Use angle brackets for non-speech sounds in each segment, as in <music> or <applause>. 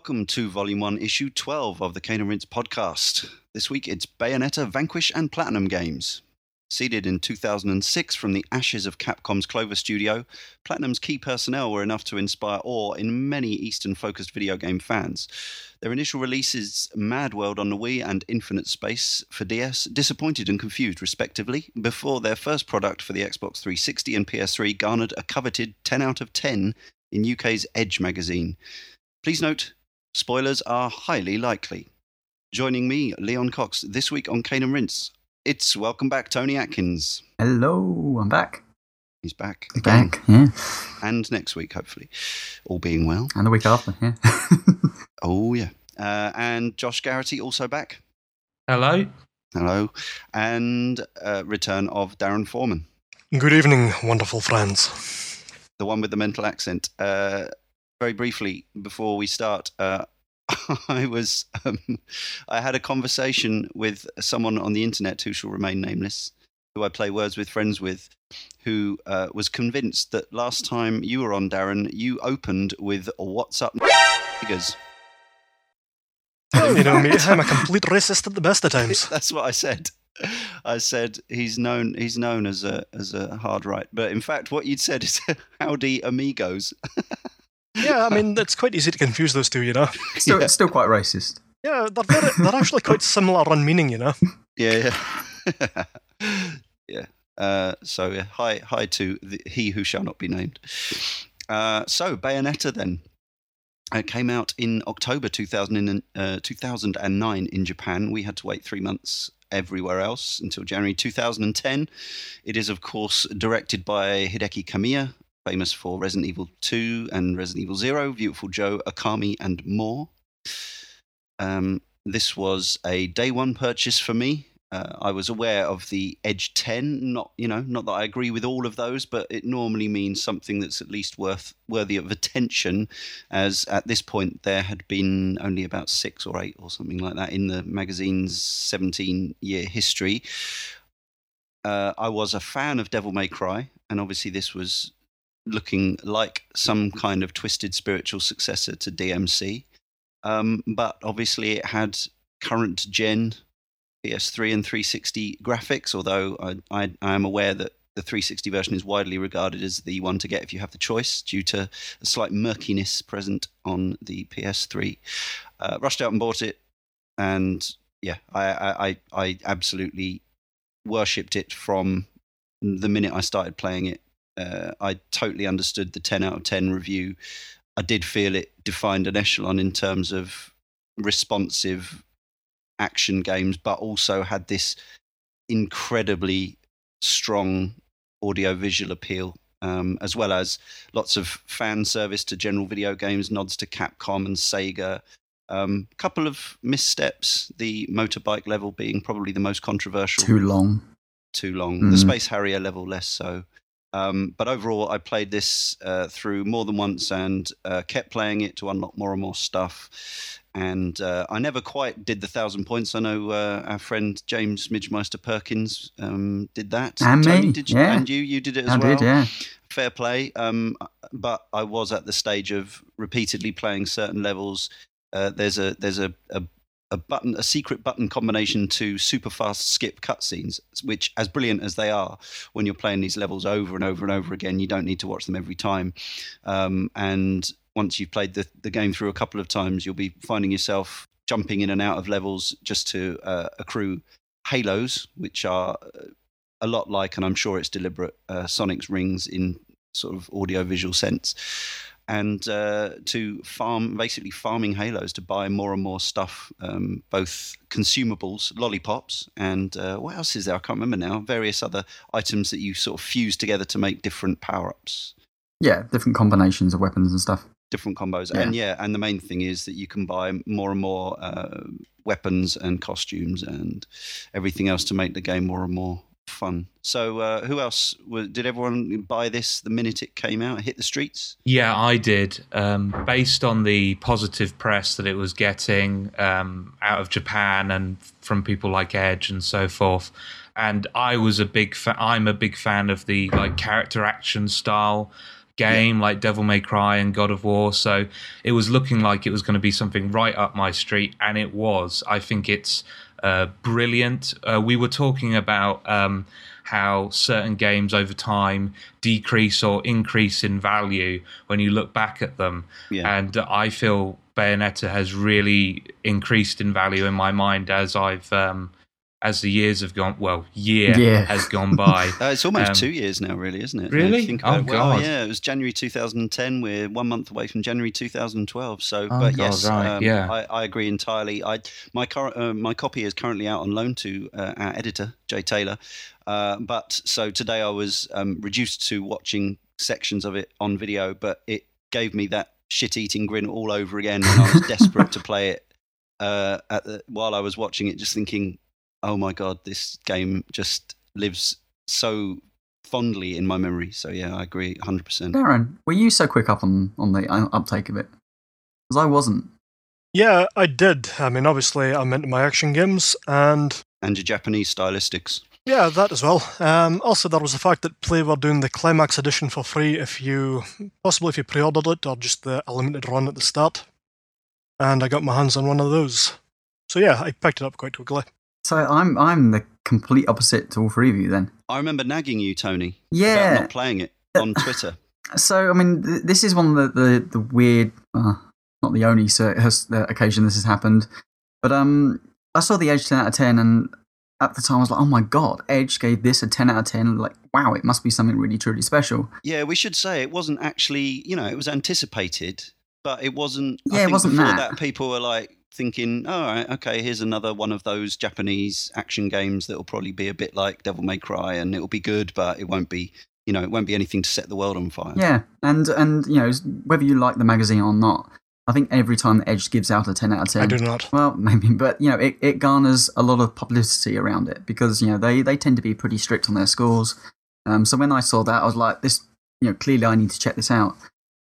Welcome to Volume 1, Issue 12 of the Cane and podcast. This week it's Bayonetta, Vanquish, and Platinum Games. Seeded in 2006 from the ashes of Capcom's Clover Studio, Platinum's key personnel were enough to inspire awe in many Eastern focused video game fans. Their initial releases, Mad World on the Wii and Infinite Space for DS, disappointed and confused, respectively, before their first product for the Xbox 360 and PS3 garnered a coveted 10 out of 10 in UK's Edge magazine. Please note, spoilers are highly likely. Joining me, Leon Cox, this week on Cane and Rinse. It's welcome back, Tony Atkins. Hello, I'm back. He's back. Back, yeah. And next week, hopefully. All being well. And the week after, yeah. <laughs> Oh, yeah. Uh, and Josh Garrity also back. Hello. Hello. And uh, return of Darren Foreman, Good evening, wonderful friends. the one with the mental accent. Uh, very briefly, before we start, uh, <laughs> I was um, I had a conversation with someone on the internet who shall remain nameless, who I play words with friends with, who uh, was convinced that last time you were on, Darren, you opened with "What's up, niggas." you know me, <laughs> I'm a complete racist at the best of times. <laughs> That's what I said. I said he's known he's known as a as a hard right, but in fact, what you'd said is "Howdy, amigos." Yeah, I mean, it's quite easy to confuse those two, you know. <laughs> Still, Yeah. still quite racist. Yeah, they're, very, they're actually quite similar on meaning, you know. <laughs> Yeah, yeah, <laughs> yeah. Uh, so yeah, hi, hi to the, he who shall not be named. Uh, so Bayonetta then. It came out in October 2000 and, uh, 2009 in Japan. We had to wait three months everywhere else until January 2010. It is, of course, directed by Hideki Kamiya, famous for Resident Evil 2 and Resident Evil 0, Beautiful Joe, Okami, and more. Um, this was a day one purchase for me. Uh, I was aware of the Edge 10. Not, you know, not that I agree with all of those, but it normally means something that's at least worth worthy of attention. As at this point there had been only about six or eight or something like that in the magazine's 17-year history. Uh, I was a fan of Devil May Cry, and obviously this was looking like some kind of twisted spiritual successor to DMC. Um, but obviously, it had current gen PS3 and 360 graphics, although I, I, I am aware that the 360 version is widely regarded as the one to get if you have the choice, due to a slight murkiness present on the PS3. Uh, rushed out and bought it, and yeah, I, I, I I absolutely worshipped it from the minute I started playing it. Uh, I totally understood the 10 out of 10 review. I did feel it defined an echelon in terms of responsive action games, but also had this incredibly strong audio visual appeal, um, as well as lots of fan service to general video games, nods to Capcom and Sega. A um, couple of missteps, the motorbike level being probably the most controversial Too long. too long. The Mm. Space Harrier level less so. Um, but overall, I played this uh, through more than once and uh, kept playing it to unlock more and more stuff. And uh, I never quite did the thousand points. I know uh, our friend James Midgemeister Perkins um, did that. And Tony, me, did you? yeah. And you, you did it as I well did, yeah. fair play. Um, but I was at the stage of repeatedly playing certain levels. Uh, there's a there's a, a a button a secret button combination to super fast skip cutscenes, which as brilliant as they are, when you're playing these levels over and over and over again, you don't need to watch them every time. Um, and once you've played the, the game through a couple of times, you'll be finding yourself jumping in and out of levels just to uh, accrue halos, which are uh, a lot like, and I'm sure it's deliberate, uh, Sonic's rings in sort of audio visual sense. And uh, to farm, basically farming halos to buy more and more stuff, um, both consumables, lollipops, and uh, what else is there? I can't remember now. Various other items that you sort of fuse together to make different power ups Yeah, different combinations of weapons and stuff. different combos. Yeah. And yeah, and the main thing is that you can buy more and more uh, weapons and costumes and everything else to make the game more and more fun. So, uh, who else? Did everyone buy this the minute it came out? Hit the streets? Yeah, I did. Um, based on the positive press that it was getting um, out of Japan and from people like Edge and so forth, and I was a big. Fa- I'm a big fan of the like character action style game like Devil May Cry and God of War. So it was looking like it was going to be something right up my street, and it was. I think it's uh, brilliant. Uh, we were talking about um, how certain games over time decrease or increase in value when you look back at them. Yeah. And I feel Bayonetta has really increased in value in my mind as I've um, as the years have gone. Well, year Yeah. has gone by. <laughs> Uh, it's almost Um, two years now, really, isn't it? Really? Think Oh, about it. Well, God. yeah, it was January 2010. We're one month away from January 2012. So, Oh, but God, yes, right, um, yeah. I, I agree entirely. I my current uh, my copy is currently out on loan to uh, our editor Jay Taylor. Uh, but so today I was um, reduced to watching sections of it on video, but it gave me that shit-eating grin all over again, and I was <laughs> desperate to play it. Uh, at the, while I was watching it, just thinking, "Oh my god, this game just lives so fondly in my memory." So yeah, I agree, hundred percent. Darren, were you so quick up on, on the uh, uptake of it? Because I wasn't. Yeah, I did. I mean, obviously, I'm into my action games, and And your Japanese stylistics. yeah, that as well. Um, also, there was the fact that Play were doing the Climax Edition for free if you, possibly if you pre-ordered it or just the a limited run at the start. And I got my hands on one of those. So yeah, I picked it up quite quickly. So I'm I'm the complete opposite to all three of you then. I remember nagging you, Tony, Yeah. about not playing it on <laughs> Twitter. So I mean, th- this is one of the the, the weird, uh, not the only cir- has, uh, occasion this has happened, but um, I saw the Edge ten out of ten, and at the time I was like, oh my god, Edge gave this a ten out of ten. Like, wow, it must be something really truly special. Yeah, we should say it wasn't actually, you know, it was anticipated, but it wasn't. I Yeah, it wasn't before that. that. People were like thinking, "All right, okay, here's another one of those Japanese action games that will probably be a bit like Devil May Cry, and it'll be good, but it won't be, you know, it won't be anything to set the world on fire." Yeah, and and you know whether you like the magazine or not, I think every time the Edge gives out a ten out of ten, I do not. Well, <laughs> maybe, but you know, it, it garners a lot of publicity around it because you know they, they tend to be pretty strict on their scores. Um, so when I saw that, I was like, this, you know, clearly I need to check this out.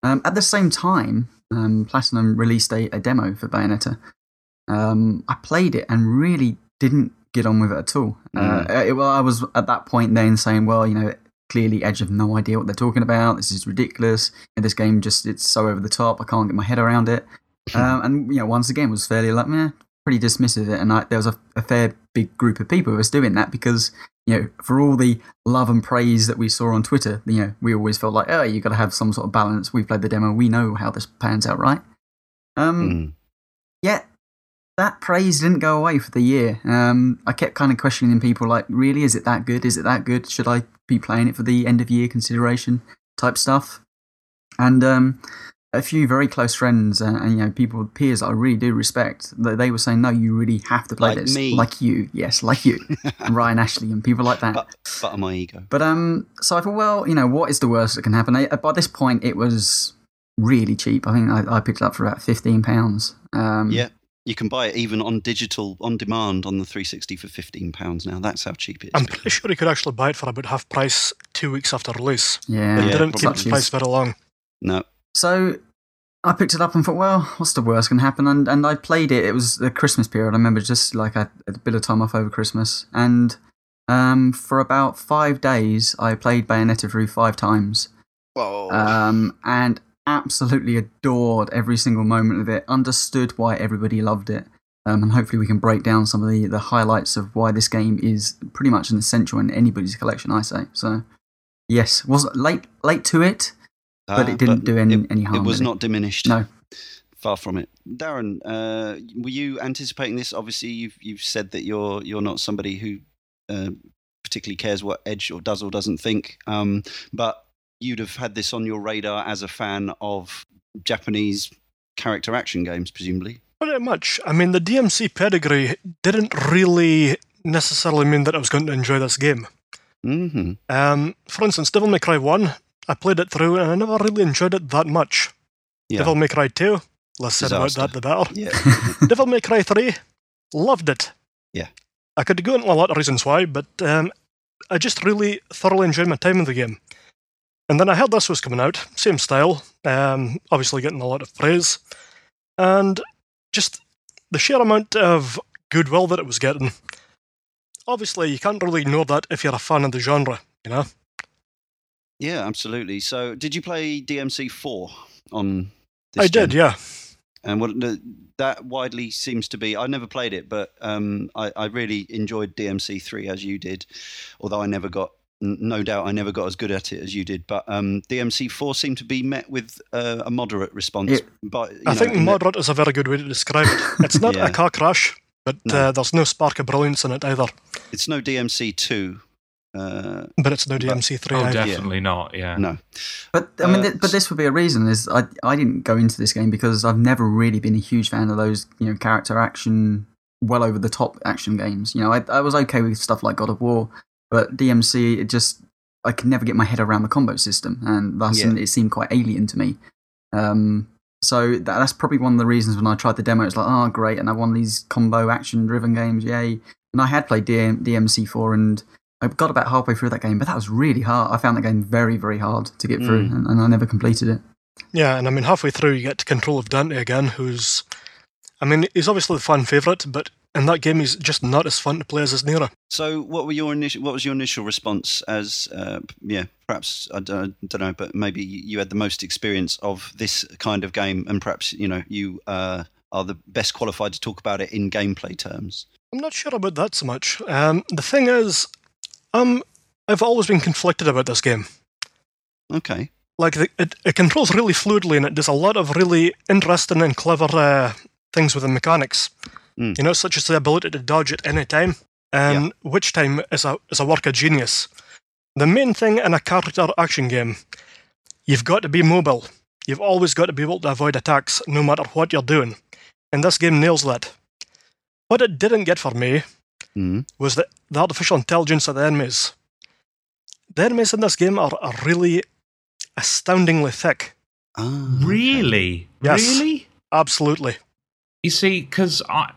Um, at the same time, um, Platinum released a, a demo for Bayonetta. Um, I played it and really didn't get on with it at all. Uh, it, well, I was at that point then saying, well, you know, clearly Edge have no idea what they're talking about. This is ridiculous. And this game just it's so over the top. I can't get my head around it. Um, and you know, once again, was fairly like, meh, pretty dismissive it. And I, there was a, a fair big group of people who was doing that because you know, for all the love and praise that we saw on Twitter, you know, we always felt like, oh, you got to have some sort of balance. We played the demo, we know how this pans out, right? Um, Mm. yet that praise didn't go away for the year. Um, I kept kind of questioning people like, really, is it that good? Is it that good? Should I be playing it for the end of year consideration type stuff? And um, a few very close friends uh, and you know people, peers that I really do respect, they, they were saying, no, you really have to play Like this, me. like you, yes, like you, and <laughs> Ryan Ashley and people like that. But, but my ego. But um, so I thought, well, you know, what is the worst that can happen? I, by this point, it was really cheap. I think I, I picked it up for about fifteen pounds. Um, Yeah. You can buy it even on digital, on demand on the 360 for £15 now. That's how cheap it is. I'm pretty sure you could actually buy it for about half price two weeks after release. yeah. It Yeah, didn't keep probably. its price very long. No. So I picked it up and thought, well, what's the worst can happen? And and I played it. It was the Christmas period. I remember just like I had a bit of time off over Christmas, and um, for about five days, I played Bayonetta through five times. Whoa. um, and absolutely adored every single moment of it. Understood why everybody loved it, um, and hopefully we can break down some of the, the highlights of why this game is pretty much an essential in anybody's collection. I say so. Yes, was late late to it, but Ah, it didn't do any it, any harm. It was really. not diminished. No. Far from it. Darren, uh, were you anticipating this? Obviously, you've, you've said that you're, you're not somebody who uh, particularly cares what Edge or does or doesn't think, um, but you'd have had this on your radar as a fan of Japanese character action games, presumably. Pretty much. I mean, the DMC pedigree didn't really necessarily mean that I was going to enjoy this game. hmm Um, for instance, Devil May Cry 1, I played it through and I never really enjoyed it that much. Yeah. Devil May Cry 2, less said about that, the better. Yeah. <laughs> Devil May Cry 3, loved it. Yeah. I could go into a lot of reasons why, but um, I just really thoroughly enjoyed my time in the game. And then I heard this was coming out, same style, um, obviously getting a lot of praise, and just the sheer amount of goodwill that it was getting. Obviously, you can't really know that if you're a fan of the genre, you know? Yeah, absolutely. So, did you play DMC four on? This I did, yeah. And what that widely seems to be. I never played it, but um, I, I really enjoyed DMC three as you did. Although I never got, no doubt, I never got as good at it as you did. But um, DMC four seemed to be met with uh, a moderate response. It- but you I know, think in the- moderate is a very good way to describe it. <laughs> It's not Yeah. a car crash, but No. uh, there's no spark of brilliance in it either. it's no DMC two. Uh, But it's no DMC3 Oh, either. definitely not. Yeah. no, But I mean, Uh, th- but this would be a reason. Is I I didn't go into this game because I've never really been a huge fan of those you know character action, well over the top action games. You know, I I was okay with stuff like God of War, but DMC it just I could never get my head around the combo system, and thus Yeah. it seemed quite alien to me. Um, so that, that's probably one of the reasons when I tried the demo, it's like, oh great, and I won these combo action driven games, yay! And I had played DM, DMC4 and I got about halfway through that game, but that was really hard. I found that game very, very hard to get through, Mm. and, and I never completed it. Yeah, and I mean, halfway through, you get to control of Dante again, who's. I mean, he's obviously the fan favourite, but in that game, he's just not as fun to play as his Nero. So, what were your initial? What was your initial response? As uh, yeah, perhaps I don't, don't know, but maybe you had the most experience of this kind of game, and perhaps you know you uh, are the best qualified to talk about it in gameplay terms. I'm not sure about that so much. Um, the thing is, um, I've always been conflicted about this game. Okay. Like, the, it, it controls really fluidly, and it does a lot of really interesting and clever uh, things with the mechanics. Mm. You know, such as the ability to dodge at any time, and witch time is a is a work of genius. The main thing in a character action game, you've got to be mobile. You've always got to be able to avoid attacks, no matter what you're doing. And this game nails that. What it didn't get for me Mm. was the, the artificial intelligence of the enemies. The enemies in this game are, are really astoundingly thick. Ah, Really? Yes. Really? Absolutely. You see, because I,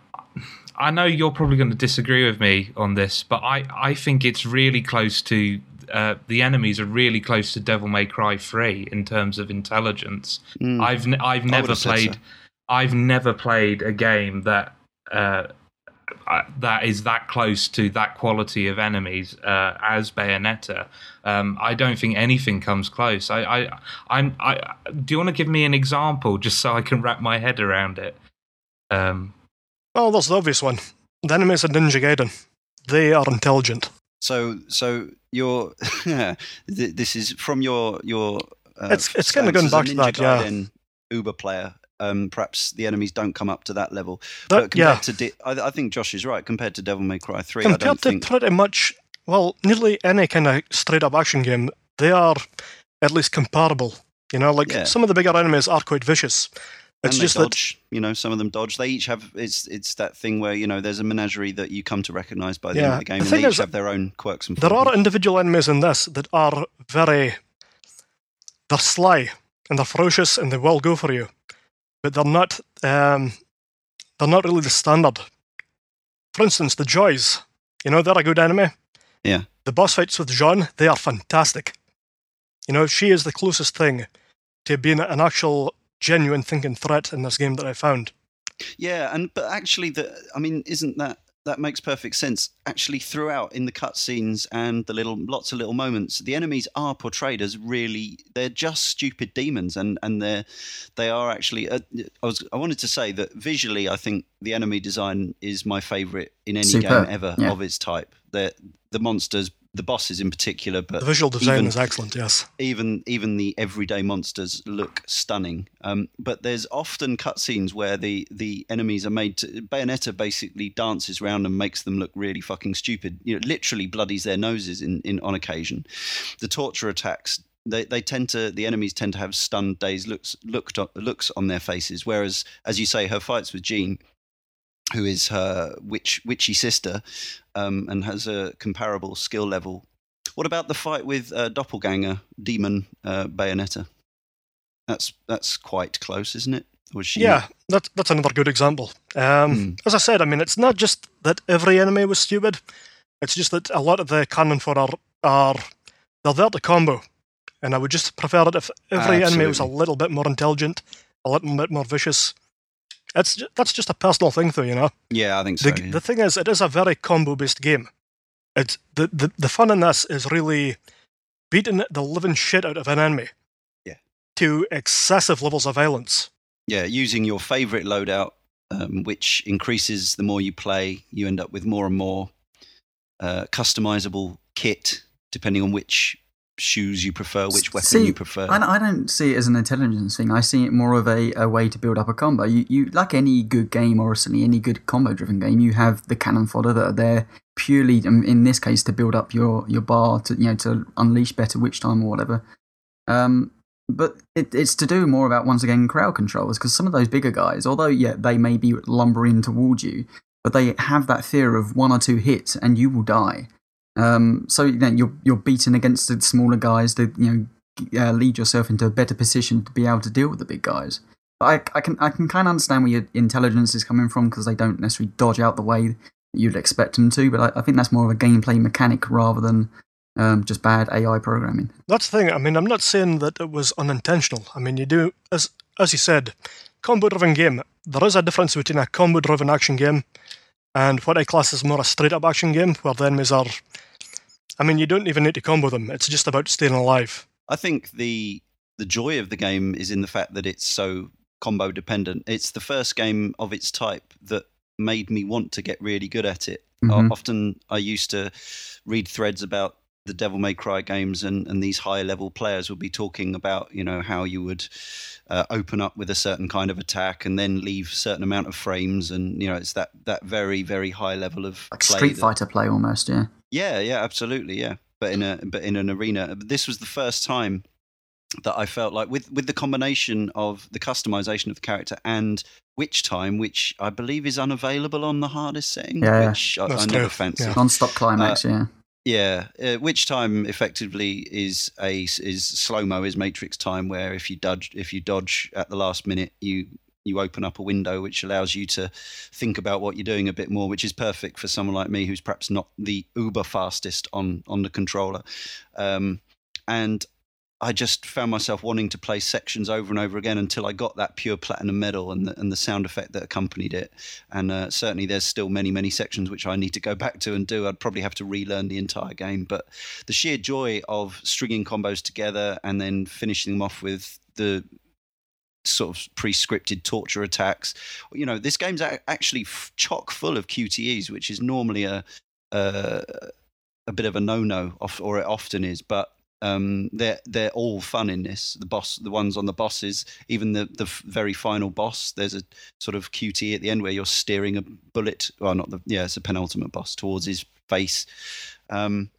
I know you're probably going to disagree with me on this, but I, I think it's really close to. Uh, the enemies are really close to Devil May Cry 3 in terms of intelligence. Mm. I've n- I've never played so. I've never played a game that uh, uh, that is that close to that quality of enemies uh, as Bayonetta. Um, I don't think anything comes close. I, I I'm I do you want to give me an example just so I can wrap my head around it? Um, Oh, that's the obvious one. The enemies in Ninja Gaiden. They are intelligent. So, so your <laughs> th- this is from your your. Uh, It's- it's kinda going as a back to Ninja that, yeah. Uber player. Um, perhaps the enemies don't come up to that level. That- but compared yeah. to, Di- I, I think Josh is right. Compared to Devil May Cry Three, I Compared don't to think. pretty much, well, nearly any kind of straight up action game, they are at least comparable. You know, like Yeah. some of the bigger enemies are quite vicious. It's just they that dodge. You know, some of them dodge. They each have. It's it's that thing where you know there's a menagerie that you come to recognise by the end of the game, the and they each have their own quirks and. there are individual enemies in this that are very. They're sly and they're ferocious and they will go for you, but they're not. Um, they're not really the standard. For instance, the Joys. You know, they're a good enemy. Yeah. The boss fights with Jeanne, they are fantastic. You know, she is the closest thing to being an actual, genuine thinking threat in this game that I found. Yeah, and but actually, the I mean, isn't that that makes perfect sense? Actually, throughout in the cutscenes and the little lots of little moments, the enemies are portrayed as really they're just stupid demons, and and they're they are actually. Uh, I was I wanted to say that visually, I think the enemy design is my favorite in any Superb, game ever yeah. of its type. The the monsters, the bosses in particular, but The visual design even- is excellent, yes. even even the everyday monsters look stunning. Um, but there's often cutscenes where the the enemies are made to Bayonetta basically dances around and makes them look really fucking stupid. You know, literally bloodies their noses in, in on occasion. The torture attacks. They, they tend to the enemies tend to have stunned dazed looks looked looks on their faces, whereas as you say, her fights with Jeanne, who is her witch witchy sister, um, and has a comparable skill level what about the fight with uh, Doppelganger Demon uh, Bayonetta? That's that's quite close, isn't it? Was she? Yeah, that's that's another good example. Um, Hmm. As I said, I mean, it's not just that every enemy was stupid. It's just that a lot of the cannon for are are they're there to combo, and I would just prefer it if every enemy was a little bit more intelligent, a little bit more vicious. It's that's just a personal thing, though, you know. Yeah, I think so. The, yeah. the thing is, it is a very combo based game. It's the, the the fun in this is really beating the living shit out of an enemy. Yeah. To excessive levels of violence. Yeah, using your favorite loadout, um, which increases the more you play. You end up with more and more uh, customizable kit depending on which shoes you prefer, which weapon See, you prefer. I, I don't see it as an intelligence thing. I see it more of a, a way to build up a combo. You, you like any good game or certainly any good combo driven game, you have the cannon fodder that are there purely, um, in this case, to build up your, your bar to you know to unleash better witch time or whatever. Um, but it, it's to do more about once again crowd controllers because some of those bigger guys, although yeah they may be lumbering towards you, but they have that fear of one or two hits and you will die. Um, so you know, you're you're beaten against the smaller guys to you know uh, lead yourself into a better position to be able to deal with the big guys. But I, I can I can kind of understand where your intelligence is coming from because they don't necessarily dodge out the way you'd expect them to. But I, I think that's more of a gameplay mechanic rather than um, just bad AI programming. That's the thing. I mean, I'm not saying that it was unintentional. I mean, you do as as you said, combo-driven game. There is a difference between a combo-driven action game and what I class as more a straight-up action game, where the enemies are. I mean, you don't even need to combo them. It's just about staying alive. I think the the joy of the game is in the fact that it's so combo dependent. It's the first game of its type that made me want to get really good at it. Mhm. Often I used to read threads about the Devil May Cry games, and, and these high level players would be talking about, you know, how you would uh, open up with a certain kind of attack and then leave certain amount of frames, and you know, it's that that very very high level of Like play Street that- Fighter play almost, yeah. Yeah, yeah, absolutely, yeah. But in a but in an arena, this was the first time that I felt like with with the combination of the customization of the character and witch time, which I believe is unavailable on the hardest setting, Yeah, yeah. which I, I never true, fancied. yeah. Non-stop climax, yeah. Yeah, uh, witch time effectively is a is slow mo is Matrix time, where if you dodge if you dodge at the last minute, you you open up a window which allows you to think about what you're doing a bit more, which is perfect for someone like me who's perhaps not the uber fastest on on the controller. Um, and I just found myself wanting to play sections over and over again until I got that pure platinum medal and the, and the sound effect that accompanied it. And uh, certainly, there's still many, many sections which I need to go back to and do. I'd probably have to relearn the entire game, but the sheer joy of stringing combos together and then finishing them off with the sort of pre-scripted torture attacks. You know, this game's actually chock full of QTEs, which is normally a a, a bit of a no-no, or it often is, but. Um, they're they're all fun in this. The boss, the ones on the bosses, even the the very final boss. There's a sort of QTE at the end where you're steering a bullet. Well, not the yeah, it's a penultimate boss towards his face. Um,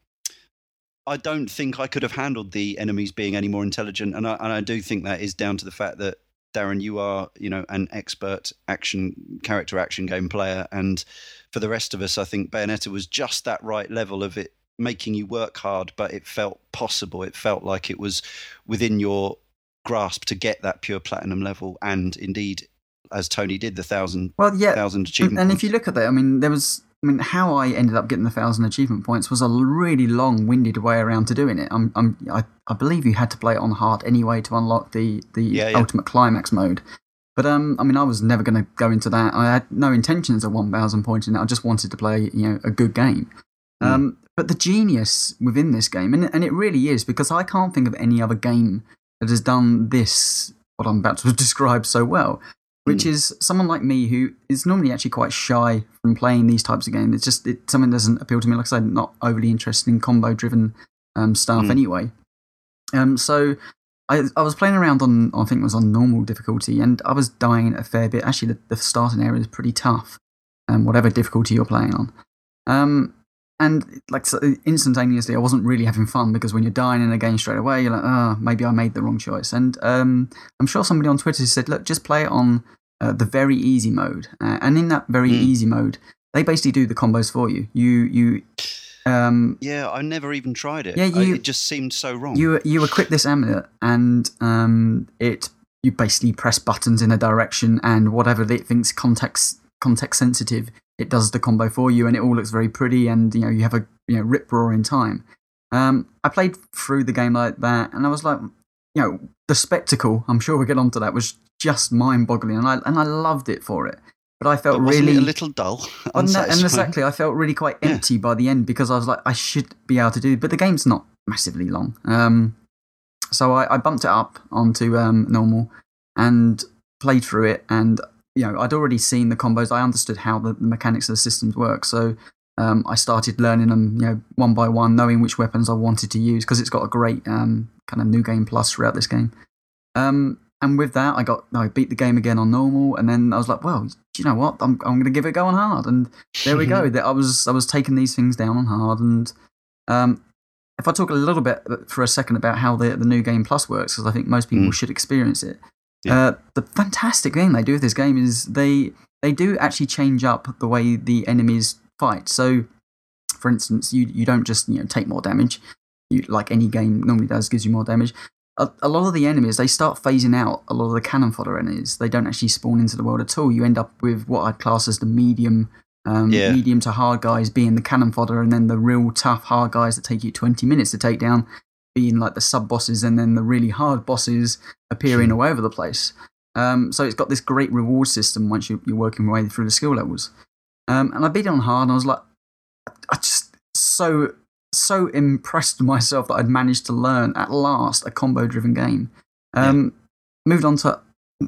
I don't think I could have handled the enemies being any more intelligent, and I, and I do think that is down to the fact that Darren, you are you know an expert action character action game player, and for the rest of us, I think Bayonetta was just that right level of it making you work hard, but it felt possible. It felt like it was within your grasp to get that pure platinum level, and indeed, as Tony did, the thousand Well, yeah. thousand And, achievement. and if you look at that, I mean, there was. I mean, how I ended up getting the thousand achievement points was a really long-winded way around to doing it. I'm, I'm, I, I believe you had to play it on hard anyway to unlock the the Yeah, yeah. ultimate climax mode. But um, I mean, I was never going to go into that. I had no intentions of one thousand points in it. I just wanted to play, you know, a good game. Mm. Um, but the genius within this game, and and it really is because I can't think of any other game that has done this what I'm about to <laughs> describe so well which is someone like me who is normally actually quite shy from playing these types of games. It's just it, something that doesn't appeal to me. Like I said, not overly interested in combo driven um, stuff Mm. anyway. Um, so I, I was playing around on, I think it was on normal difficulty, and I was dying a fair bit. Actually, the, the starting area is pretty tough, um, whatever difficulty you're playing on. Um, and like so instantaneously, I wasn't really having fun because when you're dying in a game straight away, you're like, oh, maybe I made the wrong choice. And um, I'm sure somebody on Twitter said, look, just play it on uh, the very easy mode. Uh, and in that very Mm. easy mode, they basically do the combos for you. You you um, yeah, I never even tried it. Yeah, I- you- it just seemed so wrong. you you equip this amulet, and um, it you basically press buttons in a direction, and whatever it thinks context context sensitive, it does the combo for you, and it all looks very pretty, and you know you have a you know rip roaring time. Um, I played through the game like that, and I was like, you know, the spectacle. I'm sure we'll get onto that. Was just mind boggling, and I and I loved it for it. But I felt But really it a little dull. and, exactly, I felt really quite Yeah. empty by the end because I was like, I should be able to do, but the game's not massively long. Um, so I, I bumped it up onto um, normal and played through it. And you know, I'd already seen the combos. I understood how the, the mechanics of the systems work. So um, I started learning them, you know, one by one, knowing which weapons I wanted to use because it's got a great um, kind of new game plus throughout this game. Um, and with that, I got I beat the game again on normal, and then I was like, well, you know what? I'm I'm going to give it a go on hard, and there we go. <laughs> That I was I was taking these things down on hard, and um, if I talk a little bit for a second about how the the new game plus works, because I think most people Mm. should experience it. Yeah. Uh, the fantastic thing they do with this game is they they do actually change up the way the enemies fight. So, for instance, you you don't just you know take more damage. You, like any game normally does, gives you more damage. A, a lot of the enemies they start phasing out. A lot of the cannon fodder enemies they don't actually spawn into the world at all. You end up with what I'd class as the medium, um, Yeah. medium to hard guys being the cannon fodder, and then the real tough hard guys that take you twenty minutes to take down being like the sub bosses, and then the really hard bosses appearing all over the place. Um, so it's got this great reward system once you, you're working your way through the skill levels. Um, and I beat it on hard, and I was like, I just so so impressed with <laughs> myself that I'd managed to learn at last a combo-driven game. Um, Moved on to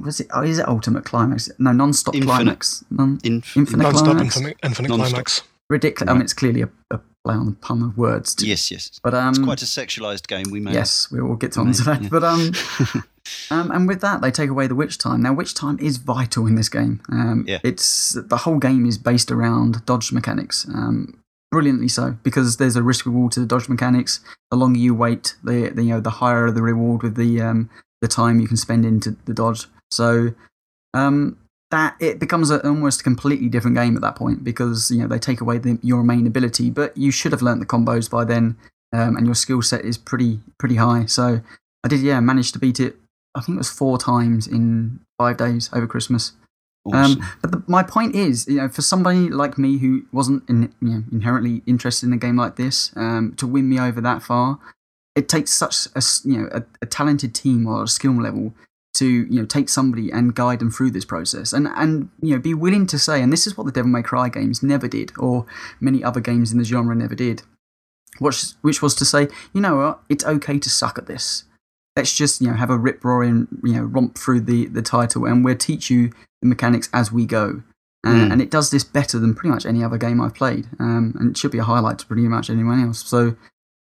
was it? Oh, is it Ultimate Climax? No, non-stop Infinite. climax. Non, Inf- Infinite Non-stop climax. infinite, infinite Non-stop. climax. ridiculous. I mean, it's clearly a, a play on the pun of words. too. Yes, yes. But um, It's quite a sexualized game. We may. yes, we will get on to that. yeah. <laughs> But um, <laughs> Um, and with that, they take away the witch time. Now, witch time is vital in this game. Um, Yeah. It's the whole game is based around dodge mechanics. Um, brilliantly so, because there's a risk reward to the dodge mechanics. The longer you wait, the, the you know the higher the reward with the um, the time you can spend into the dodge. So um, that it becomes a, almost a completely different game at that point because you know they take away the, your main ability, but you should have learnt the combos by then, um, and your skill set is pretty pretty high. So I did, yeah, manage to beat it. I think it was four times in five days over Christmas. Awesome. Um, but the, my point is, you know, for somebody like me who wasn't in, you know, inherently interested in a game like this, um, to win me over that far, it takes such a you know a, a talented team or a skill level to you know take somebody and guide them through this process, and and you know be willing to say, and this is what the Devil May Cry games never did, or many other games in the genre never did, which which was to say, you know what, it's okay to suck at this. Let's just you know have a rip roaring you know romp through the the title, and we'll teach you the mechanics as we go. Uh, Mm. And it does this better than pretty much any other game I've played, um, and it should be a highlight to pretty much anyone else. So,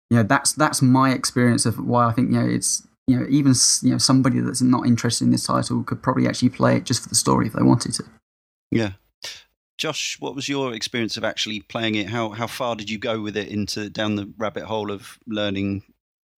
you know, that's that's my experience of why I think you know it's you know even you know somebody that's not interested in this title could probably actually play it just for the story if they wanted to. Yeah. Josh, what was your experience of actually playing it? How how far did you go with it into down the rabbit hole of learning?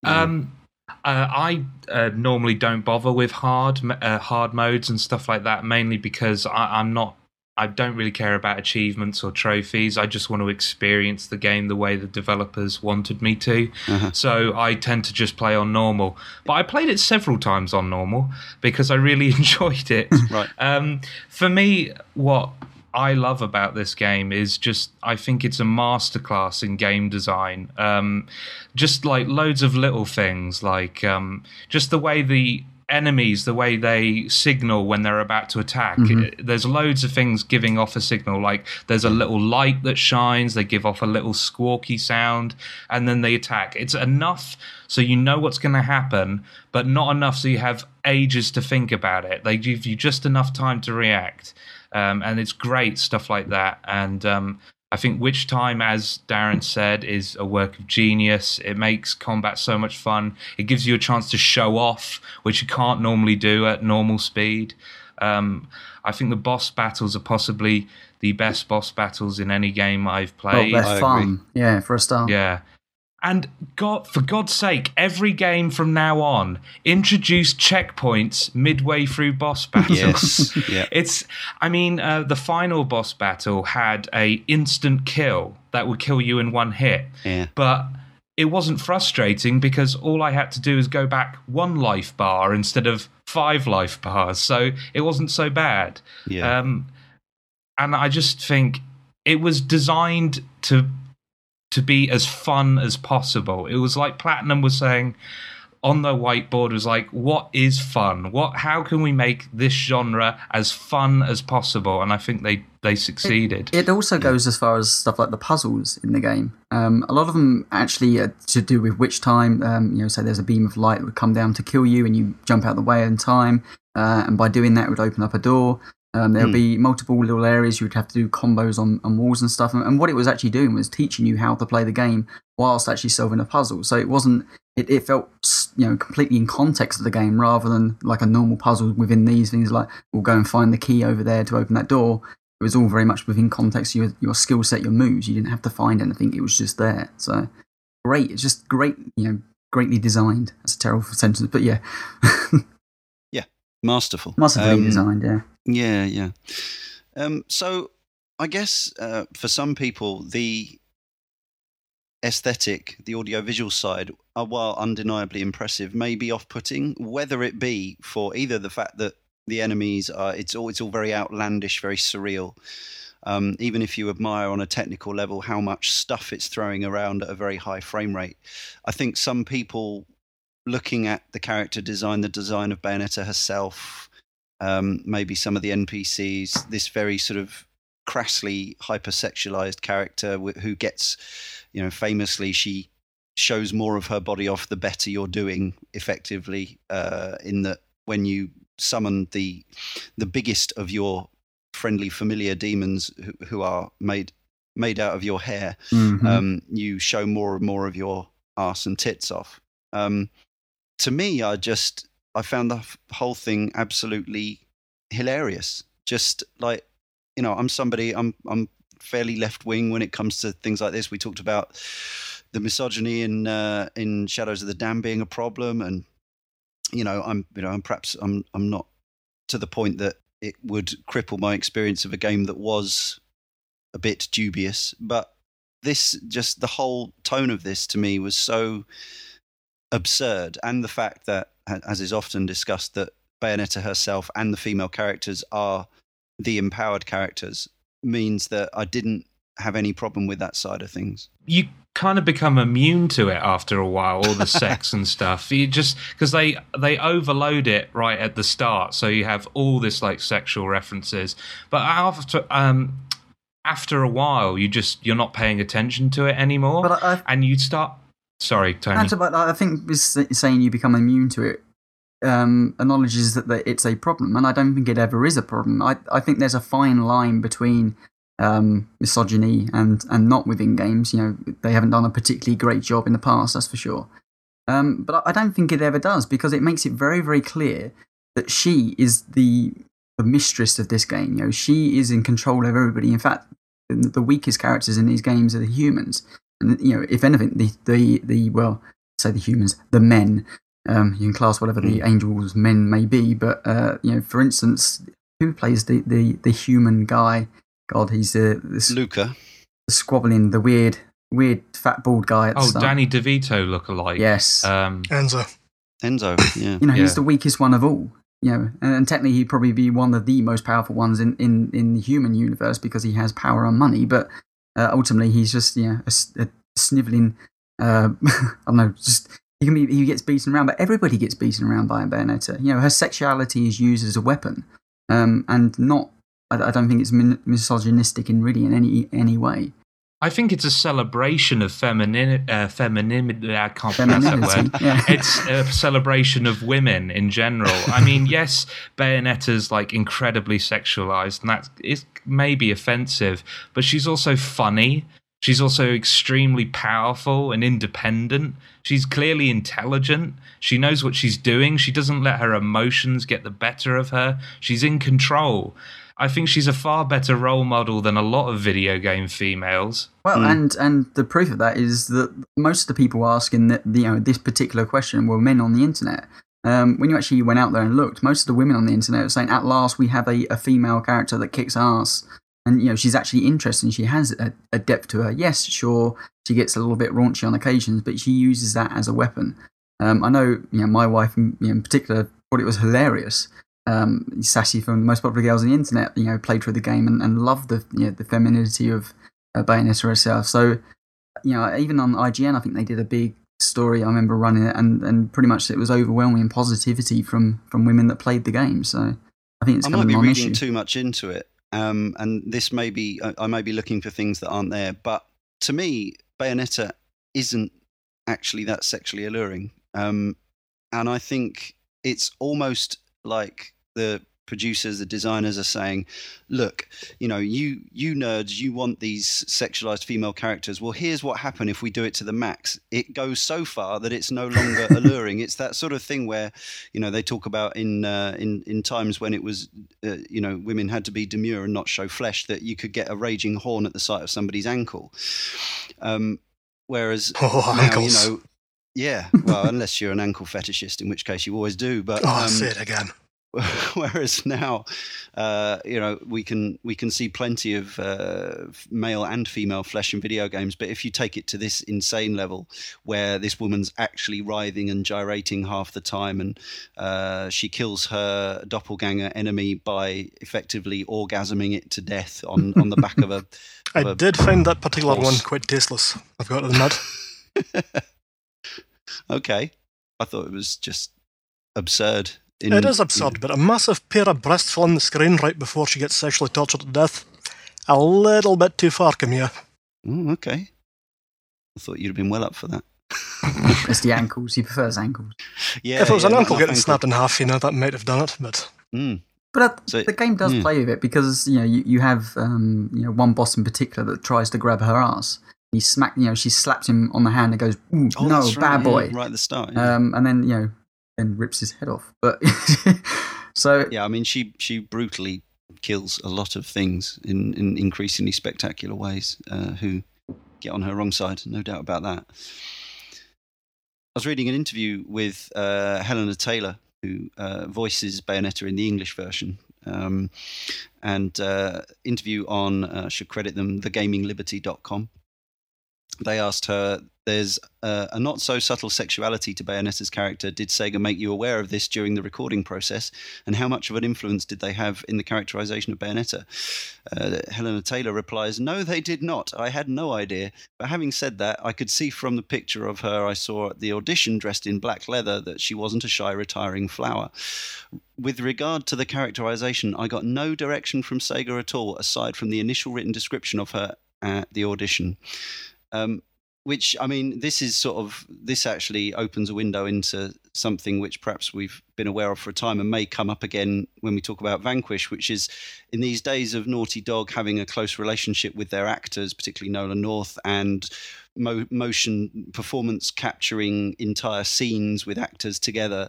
you know? Um, uh, I uh, normally don't bother with hard uh, hard modes and stuff like that, mainly because I, I'm not. I don't really care about achievements or trophies. I just want to experience the game the way the developers wanted me to. Uh-huh. So I tend to just play on normal. But I played it several times on normal because I really <laughs> enjoyed it. Right. Um, for me, what I love about this game is just I think it's a masterclass in game design. Um, just like loads of little things, like um, just the way the enemies, the way they signal when they're about to attack. There's loads of things giving off a signal. Like there's a little light that shines, they give off a little squawky sound, and then they attack. It's enough so you know what's going to happen, but not enough so you have ages to think about it. They give you just enough time to react. Um, and it's great stuff like that. And um, I think Witch Time, as Darren said, is a work of genius. It makes combat so much fun. It gives you a chance to show off, which you can't normally do at normal speed. Um, I think the boss battles are possibly the best boss battles in any game I've Well, played. they're fun, yeah, for a start. Yeah. And God, for God's sake, every game from now on introduce checkpoints midway through boss <laughs> battles. Yes. yeah. It's, I mean, uh, the final boss battle had a instant kill that would kill you in one hit, Yeah. but it wasn't frustrating because all I had to do is go back one life bar instead of five life bars, so it wasn't so bad. Yeah. Um, and I just think it was designed to to be as fun as possible. It was like Platinum was saying, on the whiteboard was like, what is fun? What? How can we make this genre as fun as possible? And I think they they succeeded. It also goes as far as stuff like the puzzles in the game. Um, a lot of them actually are to do with witch time, um, you know, say there's a beam of light that would come down to kill you and you jump out the way in time. Uh, and by doing that, it would open up a door. Um, there would Hmm. be multiple little areas you would have to do combos on, on walls and stuff. And, and what it was actually doing was teaching you how to play the game whilst actually solving a puzzle. So it wasn't, it, it felt, you know, completely in context of the game rather than like a normal puzzle within these things like, we'll go and find the key over there to open that door. It was all very much within context, your, your skill set, your moves. You didn't have to find anything, it was just there. So great. It's just great, you know, greatly designed. That's a terrible <laughs> sentence, but yeah. <laughs> Yeah, masterful. Massively Um, designed, yeah. Yeah, yeah. Um, so I guess uh, for some people, the aesthetic, the audiovisual side, are, while undeniably impressive, may be off-putting. Whether it be for either the fact that the enemies are, it's all it's all very outlandish, very surreal. Um, even if you admire on a technical level how much stuff it's throwing around at a very high frame rate, I think some people looking at the character design, the design of Bayonetta herself, um, maybe some of the NPCs, this very sort of crassly hypersexualized character who gets, you know, famously she shows more of her body off the better you're doing effectively uh, in that when you summon the the biggest of your friendly familiar demons who, who are made made out of your hair Mhm. um, you show more and more of your ass and tits off. Um, to me, I just I found the whole thing absolutely hilarious. Just like you know, I'm somebody I'm I'm fairly left wing when it comes to things like this. We talked about the misogyny in uh, in Shadows of the Damned being a problem, and you know, I'm you know, I'm perhaps I'm I'm not to the point that it would cripple my experience of a game that was a bit dubious, but this just the whole tone of this to me was so absurd and the fact that as is often discussed that bayonetta herself and the female characters are the empowered characters means that i didn't have any problem with that side of things. You kind of become immune to it after a while all the <laughs> sex and stuff. You just because they they overload it right at the start so you have all this like sexual references. But after um after a while you just you're not paying attention to it anymore. But I, I, and you start sorry tony about, I think saying you become immune to it um, acknowledges that, that it's a problem, and I don't think it ever is a problem. I, I think there's a fine line between um, misogyny and, and not within games. You know, they haven't done a particularly great job in the past, that's for sure. Um, but I don't think it ever does because it makes it very, very clear that she is the, the mistress of this game. You know, she is in control of everybody. In fact, the weakest characters in these games are the humans. And you know, if anything, the the the well, say the humans, the men. Um, you can class whatever the angels men may be, but uh, you know, for instance, who plays the the, the human guy? God, he's uh, this Luka the squabbling, the weird, weird fat bald guy. At the oh start. danny devito look alike Yes, um Enzo. enzo yeah you know, he's yeah. the weakest one of all. You know, and, and technically he'd probably be one of the most powerful ones in, in, in the human universe because he has power and money. But uh, ultimately, he's just you know a, a sniveling. Uh, <laughs> I don't know, just he can be he gets beaten around, but everybody gets beaten around by a Bayonetta. You know, her sexuality is used as a weapon, um, and not. I, I don't think it's min- misogynistic in really in any any way. I think it's a celebration of feminine, uh, femininity. I can't pronounce that word. yeah. <laughs> It's a celebration of women in general. I mean, yes, Bayonetta's like incredibly sexualized, and that is maybe offensive, but she's also funny. She's also extremely powerful and independent. She's clearly intelligent. She knows what she's doing. She doesn't let her emotions get the better of her. She's in control. I think she's a far better role model than a lot of video game females. Well, Mm. and and the proof of that is that most of the people asking that you know this particular question were men on the internet. Um, when you actually went out there and looked, most of the women on the internet were saying, "At last, we have a, a female character that kicks ass." And you know she's actually interesting. She has a, a depth to her. Yes, sure, she gets a little bit raunchy on occasions, but she uses that as a weapon. Um, I know, you know, my wife in, you know, in particular thought it was hilarious. Um, Sassy from the most popular girls on the internet, you know, played through the game and, and loved the you know, the femininity of uh, Bayonetta herself. So, you know, even on IGN, I think they did a big story. I remember running it, and, and pretty much it was overwhelming positivity from from women that played the game. So I think it's I might be reading too much into it, um, and this may be I, I may be looking for things that aren't there. But to me, Bayonetta isn't actually that sexually alluring, um, and I think it's almost like the producers, the designers are saying, "Look, you know, you you nerds, you want these sexualized female characters. Well, here's what happened if we do it to the max. It goes so far that it's no longer <laughs> alluring. It's that sort of thing where, you know, they talk about in uh, in in times when it was, uh, you know, women had to be demure and not show flesh. That you could get a raging horn at the sight of somebody's ankle. Um, whereas <laughs> Oh, now, you know. Yeah, <laughs> well, unless you're an ankle fetishist, in which case you always do. But oh, um, say it again. <laughs> whereas now uh, you know we can we can see plenty of uh, male and female flesh in video games but if you take it to this insane level where this woman's actually writhing and gyrating half the time and uh, she kills her doppelganger enemy by effectively orgasming it to death on, on the back of a <laughs> I of a did find that particular one quite tasteless. I've got to admit. Okay i thought it was just absurd in- it is absurd, but a massive pair of breasts filling the screen right before she gets sexually tortured to death. A little bit too far, come here. Okay i thought you'd have been well up for that <laughs> It's the ankles. He prefers ankles. yeah if it was yeah, an ankle getting ankle. snapped in half, you know, that might have done it, but Mm. But uh, So- the game does yeah. play with it because you know you, you have um, you know one boss in particular that tries to grab her ass. He smacked, you know she slaps him on the hand and goes Oh, no right, bad yeah, boy. right at the start. Yeah. Um, and then you know then rips his head off. But <laughs> so yeah, I mean, she she brutally kills a lot of things in, in increasingly spectacular ways. Uh, who get on her wrong side, no doubt about that. I was reading an interview with uh, Hellena Taylor, who uh, voices Bayonetta in the English version, um, and uh, interview on uh, should credit them thegamingliberty.com. They asked her, "There's uh, a not so subtle sexuality to Bayonetta's character. Did Sega make you aware of this during the recording process? And how much of an influence did they have in the characterization of Bayonetta?" Uh, Hellena Taylor replies, "No, they did not. I had no idea. But having said that, I could see from the picture of her I saw at the audition dressed in black leather that she wasn't a shy, retiring flower. With regard to the characterization, I got no direction from Sega at all, aside from the initial written description of her at the audition. Um, which I mean, this is sort of this actually opens a window into something which perhaps we've been aware of for a time and may come up again when we talk about Vanquish, which is in these days of Naughty Dog having a close relationship with their actors, particularly Nolan North, and mo- motion performance capturing entire scenes with actors together,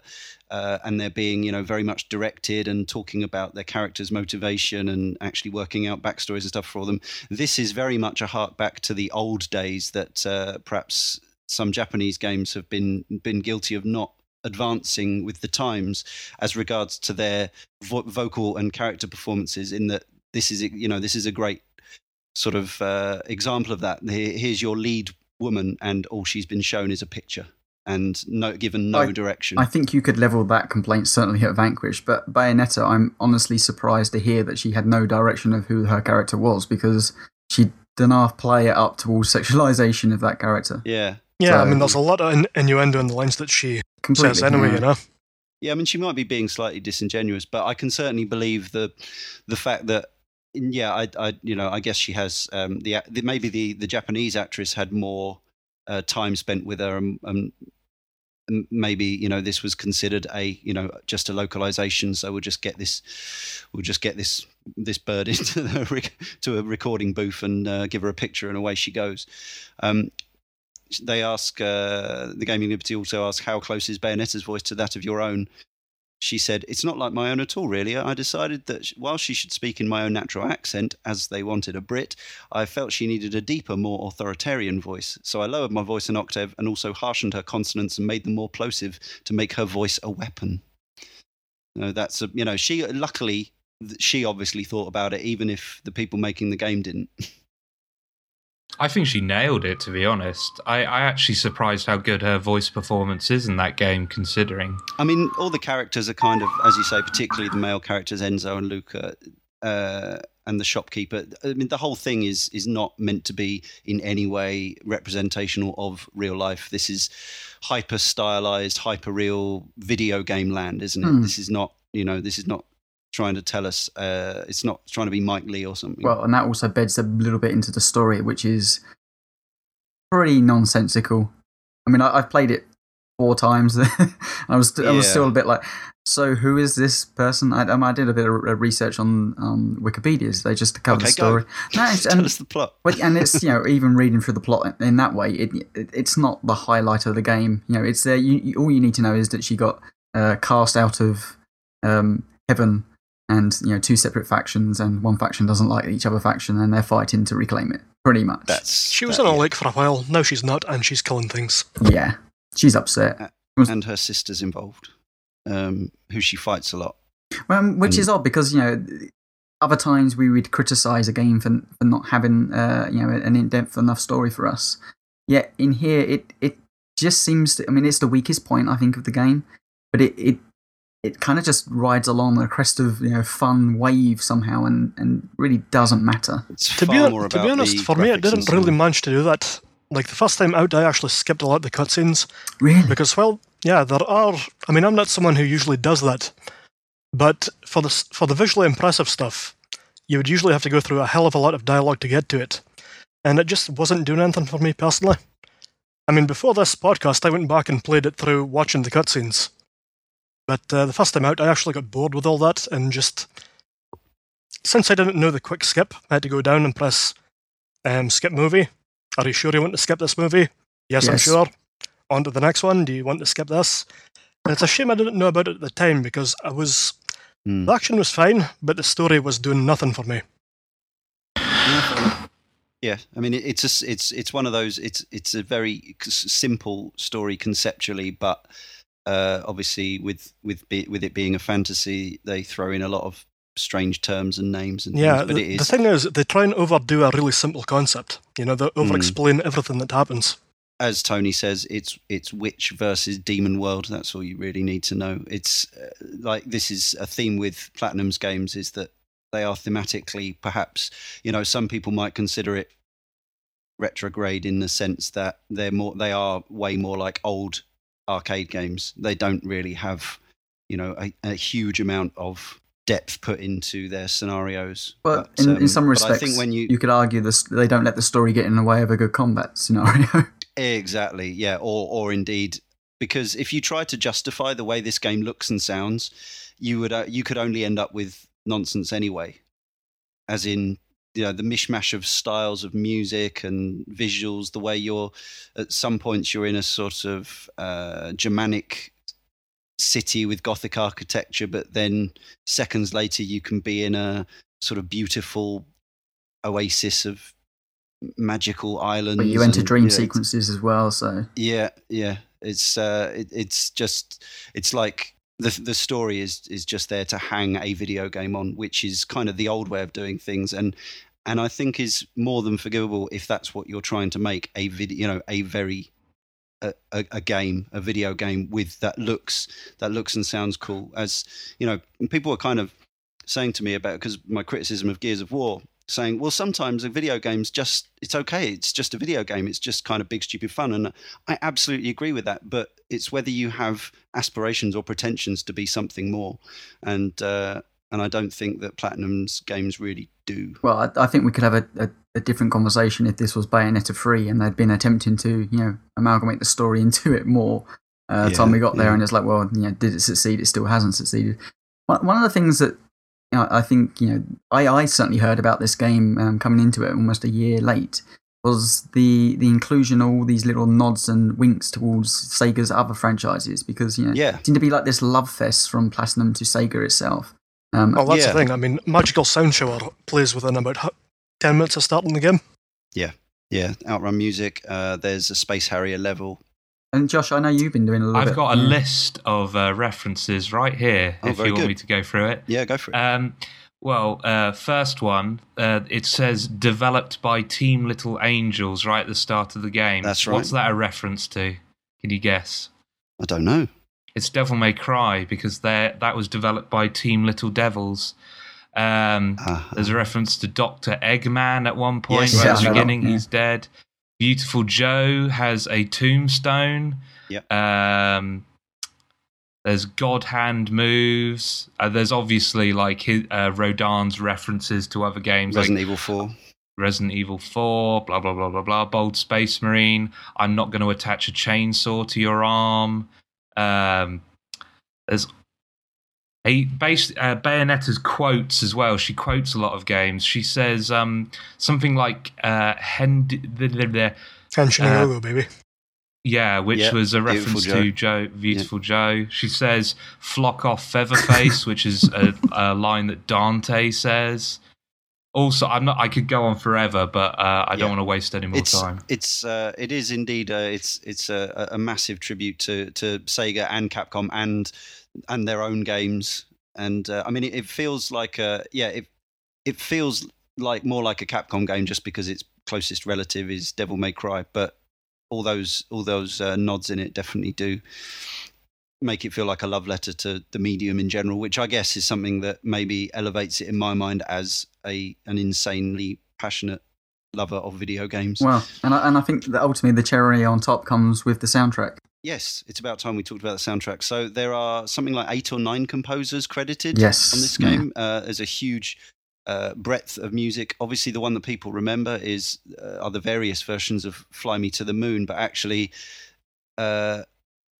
uh, and they're being you know very much directed and talking about their characters' motivation and actually working out backstories and stuff for them. This is very much a hark back to the old days that uh, perhaps some Japanese games have been been guilty of not advancing with the times as regards to their vo- vocal and character performances in that this is you know this is a great sort of uh, example of that here's your lead woman and all she's been shown is a picture and no given no I- direction I think you could level that complaint certainly at Vanquish, but Bayonetta, I'm honestly surprised to hear that she had no direction of who her character was because she did not play it up towards all sexualization of that character. yeah yeah, I mean, there's a lot of in- innuendo in the lines that she says anyway, yeah. you know. Yeah, I mean, she might be being slightly disingenuous, but I can certainly believe the the fact that, yeah, I, I you know, I guess she has um, the, the maybe the the Japanese actress had more uh, time spent with her, and, and maybe you know this was considered a you know just a localization, so we'll just get this, we'll just get this this bird <laughs> into the to a recording booth and uh, give her a picture, and away she goes. Um, they ask uh, the Gaming Liberty also ask how close is Bayonetta's voice to that of your own. She said, "It's not like my own at all, really. I decided that while she should speak in my own natural accent, as they wanted a Brit, I felt she needed a deeper, more authoritarian voice. So I lowered my voice an octave and also harshened her consonants and made them more plosive to make her voice a weapon. Know, that's a, you know, she luckily she obviously thought about it, even if the people making the game didn't. <laughs> I think she nailed it, to be honest. I, I actually surprised how good her voice performance is in that game, considering. I mean, all the characters are kind of, as you say, particularly the male characters, Enzo and Luka, uh, and the shopkeeper. I mean, the whole thing is is not meant to be in any way representational of real life. This is hyper stylized, hyper real video game land, isn't it? Hmm. This is not, you know, this is not trying to tell us. Uh, it's not trying to be Mike Leigh or something. Well, and that also beds a little bit into the story, which is pretty nonsensical. I mean, I, I've played it four times. <laughs> I was I was still a bit like, so who is this person? I, um, I did a bit of research on um, Wikipedia. So they just cover Okay, the story. No, it's, <laughs> tell us the plot. but, and it's you know <laughs> even reading through the plot in that way, it, it it's not the highlight of the game. You know, it's there. You, you, all you need to know is that she got uh, cast out of um, heaven, and you know two separate factions, and one faction doesn't like each other faction, and they're fighting to reclaim it. Pretty much. That's She was that, in a yeah. lake for a while. Now she's not, and she's killing things. yeah, she's upset. and her sister's involved, um, who she fights a lot. Um, which And- is odd because you know other times we would criticize a game for for not having uh, you know an in depth enough story for us. Yet in here, it it just seems to. I mean, it's the weakest point I think of the game, but it it it kind of just rides along the crest of you know fun wave somehow, and and really doesn't matter. It's To be, hon- to be honest, for me, it didn't really on. manage to do that. Like the first time out, I actually skipped a lot of the cutscenes Really, because, well, yeah, there are. I mean, I'm not someone who usually does that, but for the for the visually impressive stuff, you would usually have to go through a hell of a lot of dialogue to get to it, and it just wasn't doing anything for me personally. I mean, before this podcast, I went back and played it through watching the cutscenes, but uh, the first time out, I actually got bored with all that and just. Since I didn't know the quick skip, I had to go down and press um, skip movie. Are you sure you want to skip this movie? Yes, I'm sure. On to the next one. Do you want to skip this? And it's a shame I didn't know about it at the time because I was Hmm. the action was fine, but the story was doing nothing for me. Yeah, fair enough. Yeah, I mean it's a it's it's one of those. It's it's a very simple story conceptually, but uh, obviously with with be, with it being a fantasy, they throw in a lot of strange terms and names and Yeah, things. But the, it the thing is, they try and overdo a really simple concept. You know, they Hmm. over-explain everything that happens. as Tony says, it's it's witch versus demon world. That's all you really need to know. It's uh, like this is a theme with Platinum's games is that they are thematically perhaps you know some people might consider it retrograde in the sense that they're more they are way more like old arcade games. They don't really have you know a, a huge amount of depth put into their scenarios. but, in, um, in some respects, I think when you you could argue this they don't let the story get in the way of a good combat scenario. <laughs> Exactly, yeah, or or indeed, because if you try to justify the way this game looks and sounds, you would uh, you could only end up with nonsense anyway. As in, you know, the mishmash of styles of music and visuals. The way you're at some points you're in a sort of uh, Germanic city with Gothic architecture, but then seconds later you can be in a sort of beautiful oasis of magical islands. but you enter and, dream you know, sequences as well, so yeah, yeah. It's uh, it, it's just it's like the the story is is just there to hang a video game on, which is kind of the old way of doing things, and and I think is more than forgivable if that's what you're trying to make a video, you know, a very a, a, a game, a video game with that looks that looks and sounds cool. As you know, people are kind of saying to me about because my criticism of Gears of War, saying, well, sometimes a video game's just it's okay. It's just a video game. It's just kind of big stupid fun, and I absolutely agree with that. But it's whether you have aspirations or pretensions to be something more, and uh, and I don't think that Platinum's games really do. Well, I, I think we could have a, a, a different conversation if this was Bayonetta 3 and they'd been attempting to, you know, amalgamate the story <laughs> into it more. Uh, Yeah, time we got there, yeah. and it's like, well, you know, did it succeed? It still hasn't succeeded. One, one of the things that you know, I think, you know, I, I certainly heard about this game um, coming into it almost a year late was the the inclusion of all these little nods and winks towards Sega's other franchises because you know Yeah, it seemed to be like this love fest from Platinum to Sega itself. Um, Well, that's Yeah. the thing. I mean, Magical Sound Shower plays within about 10 minutes of starting the game. Yeah, yeah. Outrun music. Uh, there's a Space Harrier level. And Josh, I know you've been doing a little. I've got a yeah. list of uh, references right here Oh, if you want good. me to go through it. Yeah, go for it. Um, well, uh, first one, uh, it says developed by Team Little Angels right at the start of the game. That's right. What's that a reference to? Can you guess? I don't know. It's Devil May Cry because there that was developed by Team Little Devils. Um, Uh, there's a reference to Doctor Eggman at one point. Yes, right at the beginning, he's dead. Beautiful Joe has a tombstone. Yep. Um, there's God Hand moves. Uh, there's obviously like his, uh, Rodin's references to other games Resident like Evil 4. Resident Evil 4, blah, blah, blah, blah, blah. Bold Space Marine. I'm not going to attach a chainsaw to your arm. Um, there's a base, uh, Bayonetta's quotes as well. She quotes a lot of games. She says um, something like, uh, Hen- the, the, the, And Shinigami, baby. yeah, which Yeah, was a reference Joe. to Joe, Beautiful Joe. She says, flock off Featherface, <laughs> which is a, a line that Dante says. Also, I'm not. I could go on forever, but uh, I don't Yeah. want to waste any more it's time. it's uh, it is indeed uh, it's it's a, a massive tribute to to Sega and Capcom and and their own games and uh, I mean it, it feels like a yeah it it feels like more like a Capcom game just because its closest relative is Devil May Cry but all those all those uh, nods in it definitely do make it feel like a love letter to the medium in general which I guess is something that maybe elevates it in my mind as a an insanely passionate lover of video games. Well, and I, and I think that ultimately the cherry on top comes with the soundtrack. Yes, it's about time we talked about the soundtrack. So there are something like eight or nine composers credited Yes, on this yeah. game. Uh, there's a huge uh, breadth of music. Obviously, the one that people remember is uh, are the various versions of "Fly Me to the Moon," but actually, uh,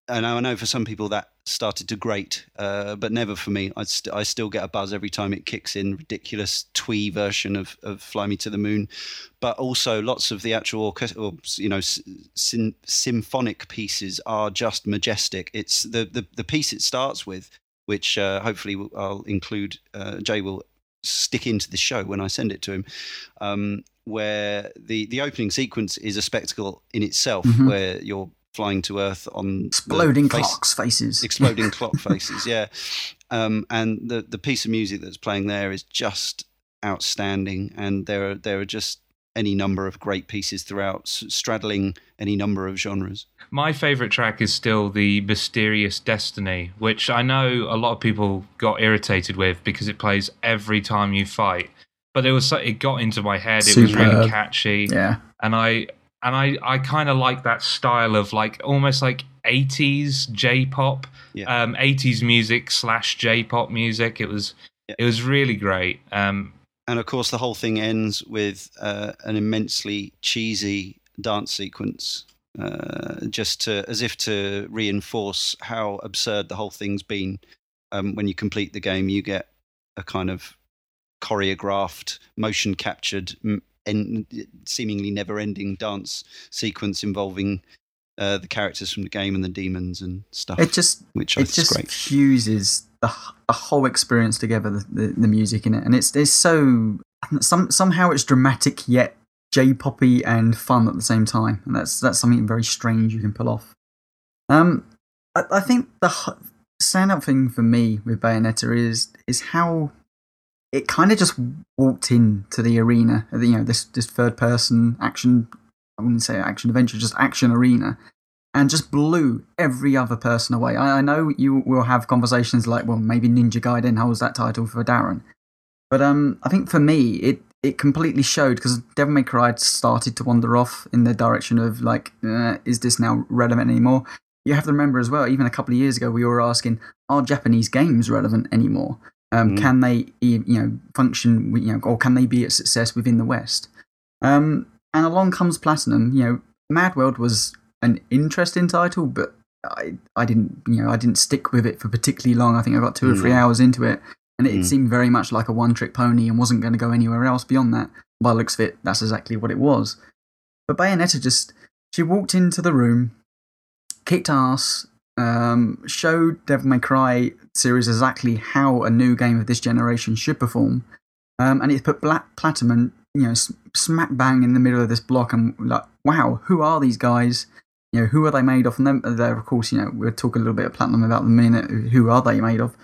and I know for some people that started to grate, uh, but never for me. I, st- I still get a buzz every time it kicks in. Ridiculous twee version of, of "Fly Me to the Moon," but also lots of the actual orchestra, or, you know, symphonic pieces are just majestic. It's the the, the piece it starts with, which uh, hopefully I'll include. Uh, Jay will stick into the show when I send it to him. Um, where the the opening sequence is a spectacle in itself, Mhm. where you're flying to Earth on Exploding face- clocks faces. exploding <laughs> clock faces yeah um, and the the piece of music that's playing there is just outstanding and there are there are just any number of great pieces throughout straddling any number of genres My favorite track is still the Mysterious Destiny, which I know a lot of people got irritated with because it plays every time you fight. But it was so- it got into my head. It was really catchy. yeah. and I and I I kind of like that style of like almost like 80s J-pop, Yeah. um, 80s music slash J-pop music. It was Yeah. it was really great. Um, and of course the whole thing ends with uh, an immensely cheesy dance sequence uh, just to as if to reinforce how absurd the whole thing's been um, when you complete the game you get a kind of choreographed motion captured m- en- seemingly never ending dance sequence involving uh, the characters from the game and the demons and stuff It just which it just great fuses the, the whole experience together. The, the, the music in it, and it's it's so some somehow it's dramatic yet J-poppy and fun at the same time, and that's that's something very strange you can pull off. Um, I, I think the standout thing for me with Bayonetta is is how it kind of just walked into the arena. You know, this this third person action. I wouldn't say action adventure, just action arena and just blew every other person away. I, I know you will have conversations like, well, maybe Ninja Gaiden holds that title for Darren, but um, I think for me, it it completely showed because Devil May Cry started to wander off in the direction of like, uh, is this now relevant anymore? You have to remember as well, even a couple of years ago, we were asking, are Japanese games relevant anymore? Um, Mm. Can they, you know, function, you know, or can they be a success within the West? Um, and along comes Platinum. You know, MadWorld was an interesting title, but I, I didn't, you know, I didn't stick with it for particularly long. I think I got two or three Mm. hours into it, and it Mm. seemed very much like a one-trick pony and wasn't going to go anywhere else beyond that. By looks of it, that's exactly what it was. But Bayonetta just, she walked into the room, kicked ass, um, showed Devil May Cry series exactly how a new game of this generation should perform, um, and it put Black Platinum, you know, smack bang in the middle of this block, and like, wow, who are these guys? You know, who are they made of? And then there, of course, you know, we'll talk a little bit of Platinum about a minute. Who are they made of?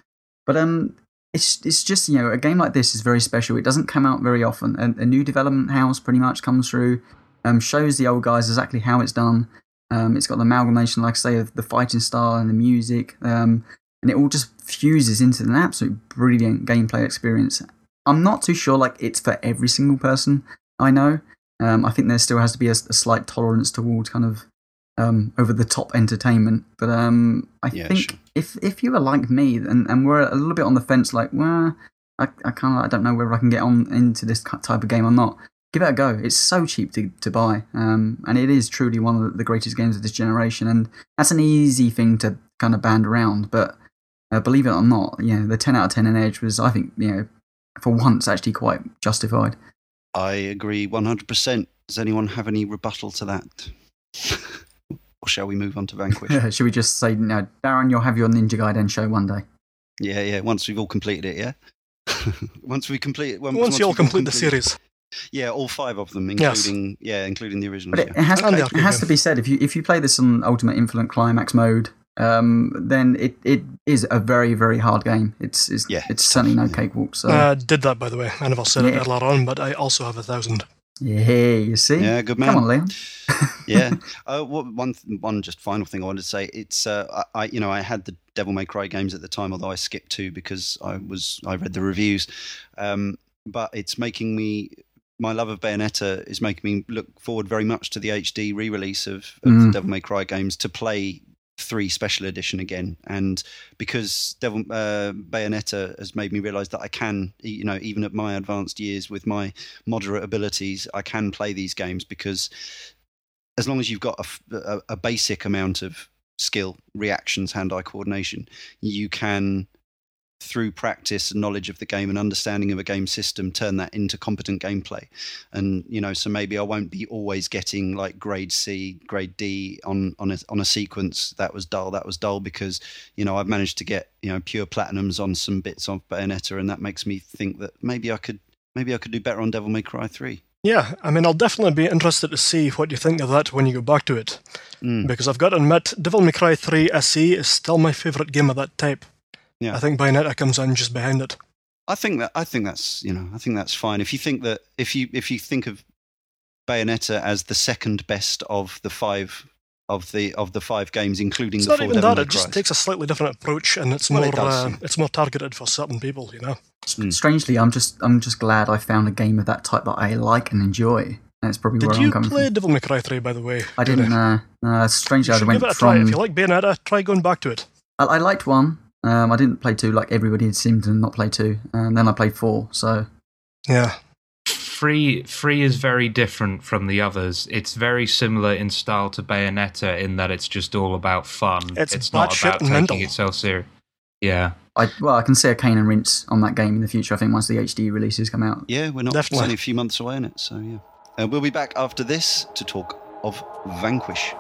But um, it's it's just you know, a game like this is very special. It doesn't come out very often. A, a new development house pretty much comes through, um, shows the old guys exactly how it's done. Um, it's got the amalgamation, like I say, of the fighting style and the music, um, and it all just fuses into an absolute brilliant gameplay experience. I'm not too sure like it's for every single person I know. Um, I think there still has to be a, a slight tolerance towards kind of um, over the top entertainment. But um, I Yeah, think sure. if if you were like me and, and we're a little bit on the fence, like, well, I, I kind of I don't know whether I can get on into this type of game or not. Give it a go. It's so cheap to, to buy, um, and it is truly one of the greatest games of this generation. And that's an easy thing to kind of band around, but uh, believe it or not, you know, the ten out of ten in Edge was, I think, you know, for once actually quite justified. I agree 100%. Does anyone have any rebuttal to that? <laughs> or shall we move on to Vanquish? <laughs> Should we just say, no, Darren, you'll have your Ninja Gaiden show one day? yeah, yeah. Once we've all completed it, yeah? <laughs> once we complete it. Once, Once you all we've complete the completed- series. Yeah, all five of them, Yes. including yeah, including the original. But it, yeah. it has, And the it has to be said if you if you play this on Ultimate Infinite Climax mode, um, then it, it is a very very hard game. It's it's, Yeah, it's it's certainly no cakewalk. So Uh, did that, by the way. I never said it Yeah. earlier on, but I also have a thousand. yeah, you see, Yeah, good man. come on, Leon. <laughs> yeah. <laughs> Uh, what, one one just final thing I wanted to say. It's uh, I I- you know I had the Devil May Cry games at the time, although I skipped two because I was I read the reviews. Um, but it's making me my love of Bayonetta is making me look forward very much to the HD re-release of, of the Mm. Devil May Cry games to play three special edition again and because devil uh, bayonetta has made me realize that i can you know even at my advanced years with my moderate abilities i can play these games because as long as you've got a basic amount of skill reactions hand-eye coordination you can through practice and knowledge of the game and understanding of a game system turn that into competent gameplay and you know so maybe i won't be always getting like grade c grade d on on a, on a sequence that was dull that was dull because you know i've managed to get you know pure platinums on some bits of bayonetta and that makes me think that maybe i could maybe i could do better on devil may cry 3 Yeah, I mean, I'll definitely be interested to see what you think of that when you go back to it. Mm. Because I've got to admit, Devil May Cry 3 SE is still my favourite game of that type. Yeah. I think Bayonetta comes in just behind it. I think that I think that's you know I think that's fine. If you think that if you if you think of Bayonetta as the second best of the five of the of the five games, including It's the not four even Devil that, May it just Cries. takes a slightly different approach and it's Well, more it does, uh, yeah. it's more targeted for certain people, you know. Mm. Strangely, I'm just I'm just glad I found a game of that type that I like and enjoy. That's probably Did where you I'm coming play from. Devil May Cry 3, by the way? I didn't. Uh, uh, strangely, You I should went give it a try. If you like Bayonetta, try going back to it. I, I liked one. Um, I didn't play two like everybody had seemed to not play two, and then I played four. So Yeah. Free Free is very different from the others. It's very similar in style to Bayonetta in that it's just all about fun. It's not about taking mental. itself serious. Yeah. I well, I can see a cane and rinse on that game in the future. I think once the HD releases come out. Yeah, we're not. Definitely. Only a few months away in it, so yeah. Uh, we'll be back after this to talk of Vanquish.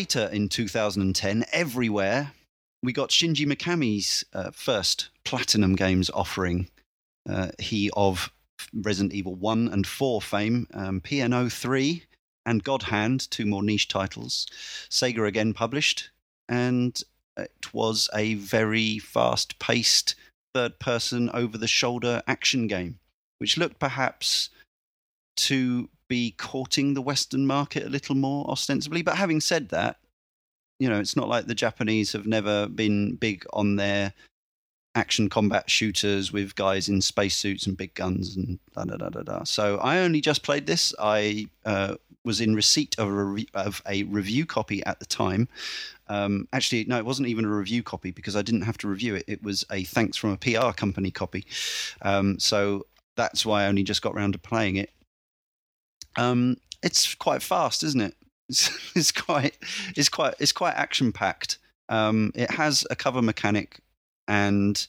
Later in 2010, everywhere, we got Shinji Mikami's uh, first Platinum Games offering. Uh, he of Resident Evil 1 and 4 fame, um, P.N.03 and God Hand, two more niche titles. Sega again published, and it was a very fast paced third person over the shoulder action game, which looked perhaps to be courting the Western market a little more ostensibly. But having said that, you know, it's not like the Japanese have never been big on their action combat shooters with guys in spacesuits and big guns and da da da da da. So I only just played this. I uh, was in receipt of a, re- of a review copy at the time. Um, actually, no, it wasn't even a review copy because I didn't have to review it. It was a thanks from a PR company copy. Um, so that's why I only just got around to playing it. Um, it's quite fast, isn't it? It's, <laughs> it's quite it's quite it's quite action packed. Um, it has a cover mechanic, and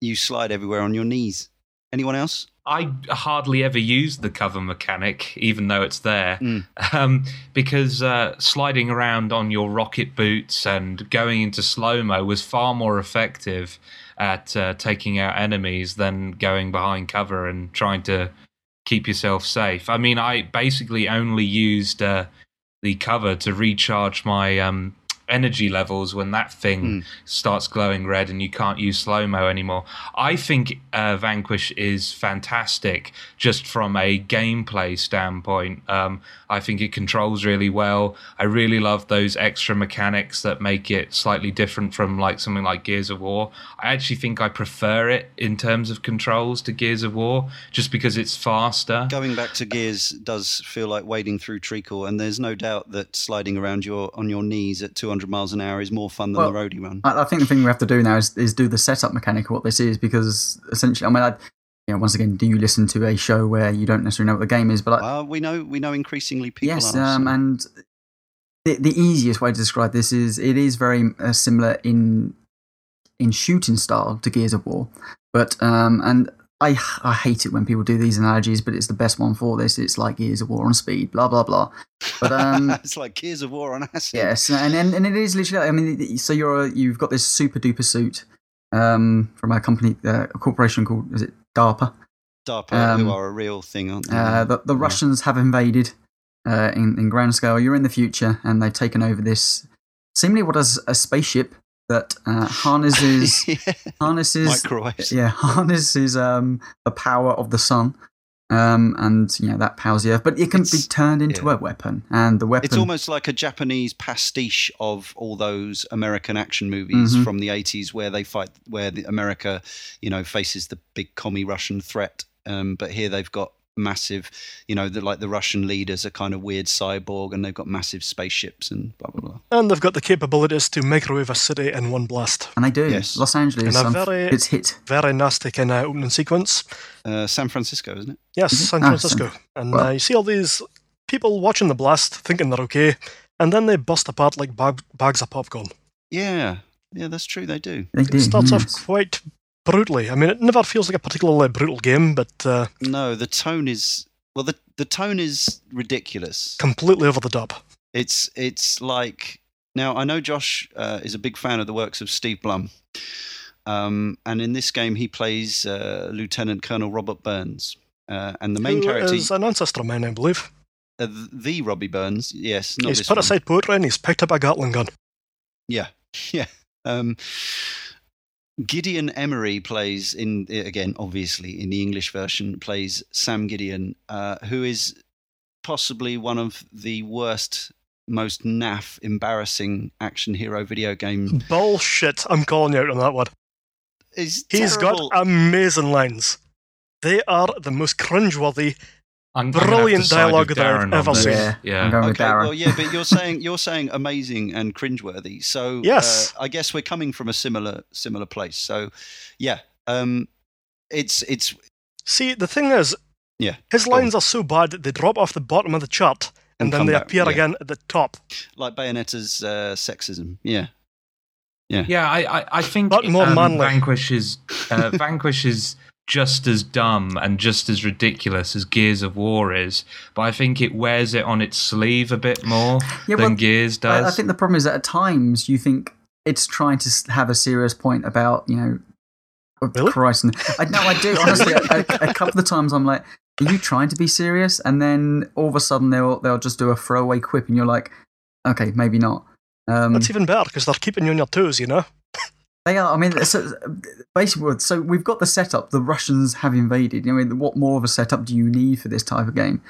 you slide everywhere on your knees. Anyone else? I hardly ever use the cover mechanic, even though it's there, Mm. <laughs> um, because uh, sliding around on your rocket boots and going into slow mo was far more effective at uh, taking out enemies than going behind cover and trying to keep yourself safe. I mean, I basically only used uh, the cover to recharge my um, energy levels when that thing Mm. starts glowing red and you can't use slow mo anymore. I think uh, Vanquish is fantastic just from a gameplay standpoint. Um, I think it controls really well. I really love those extra mechanics that make it slightly different from like something like Gears of War. I actually think I prefer it in terms of controls to Gears of War just because it's faster. Going back to Gears does feel like wading through treacle, and there's no doubt that sliding around your on your knees at 200 miles an hour is more fun than Well, the roadie run. I, I think the thing we have to do now is, is do the setup mechanic of what this is because essentially, I mean, I, you know, once again, do you listen to a show where you don't necessarily know what the game is? But I, we know we know increasingly people yes, are. um, so- and the, the easiest way to describe this is it is very uh, similar in in shooting style to Gears of War, but um, and I I hate it when people do these analogies, but it's the best one for this. It's like Gears of War on speed, blah blah blah. But um, <laughs> it's like Gears of War on acid. Yes, and, and and it is literally. I mean, so you're a, you've got this super duper suit um, from a company, uh, a corporation called is it DARPA? DARPA, Um, who are a real thing, aren't they? Uh, the the Yeah. Russians have invaded uh, in in grand scale. You're in the future, and they've taken over this seemingly what is a spaceship that uh, <laughs> harnesses <laughs> Yeah. harnesses Microwaves. yeah harnesses um, the power of the sun. Um, and you know that powers the earth, but it can be turned into yeah. a weapon, and the weapon. It's almost like a Japanese pastiche of all those American action movies Mhm. from the 80s where they fight, where the America, you know, faces the big commie Russian threat. Um, but here they've got massive, you know, the, like the Russian leaders are kind of weird cyborg and they've got massive spaceships and blah, blah, blah. And they've got the capabilities to microwave a city in one blast. and they do. Yes. Los Angeles, In a very- it's hit. Very nasty kind of opening sequence. Uh, San Francisco, isn't it? Yes, Mhm. San Ah, Francisco. And well- uh, you see all these people watching the blast, thinking they're okay, and then they bust apart like bag- bags of popcorn. Yeah. Yeah, that's true. They do. They do. It starts yes. off quite brutally. I mean, it never feels like a particularly brutal game, but uh, No, the tone is, well, the, the tone is ridiculous. completely over the top. It's it's like now I know Josh uh, is a big fan of the works of Steve Blum, um, and in this game he plays uh, Lieutenant Colonel Robert Burns, uh, and the main Who character, is an ancestor man, I believe. uh, the Robbie Burns, yes, not he's put one. aside poetry and he's picked up a Gatling gun. Yeah, <laughs> yeah. Um, Gideon Emery plays in again, obviously in the English version, plays Sam Gideon, uh, who is possibly one of the worst, most naff, embarrassing action hero video game. Bullshit. I'm calling you out on that one. He's got amazing lines. They are the most cringeworthy. I'm, I'm Brilliant to side with dialogue that I've ever seen. Yeah, Yeah. I'm going with Okay, Darren. well, yeah, but you're saying you're saying amazing and cringeworthy. So Yes. uh, I guess we're coming from a similar similar place. So yeah, um, it's it's See, the thing is, Yeah, his lines are so bad that they drop off the bottom of the chart and, And then they back, appear yeah. again at the top. like Bayonetta's uh, sexism. Yeah, Yeah, I, I, I think But more um, manly. Vanquish is uh, Vanquish is just as dumb and just as ridiculous as Gears of War is, but I think it wears it on its sleeve a bit more Yeah, than well, Gears does. I, I think the problem is that at times you think it's trying to have a serious point about, you know, Really? Christ. I, no, I do. Honestly, a, a, a couple of times I'm like, are you trying to be serious? And then all of a sudden they'll, they'll just do a throwaway quip and you're like, okay, maybe not. Um, That's even better because they're keeping you on your toes, you know? They are. I mean, so, basically, so we've got the setup. The Russians have invaded. I mean, what more of a setup do you need for this type of game?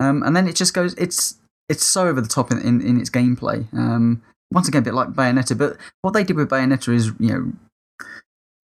Um, and then it just goes. It's it's so over the top in, in, in its gameplay. Um, once again, a bit like Bayonetta. But what they did with Bayonetta is, you know,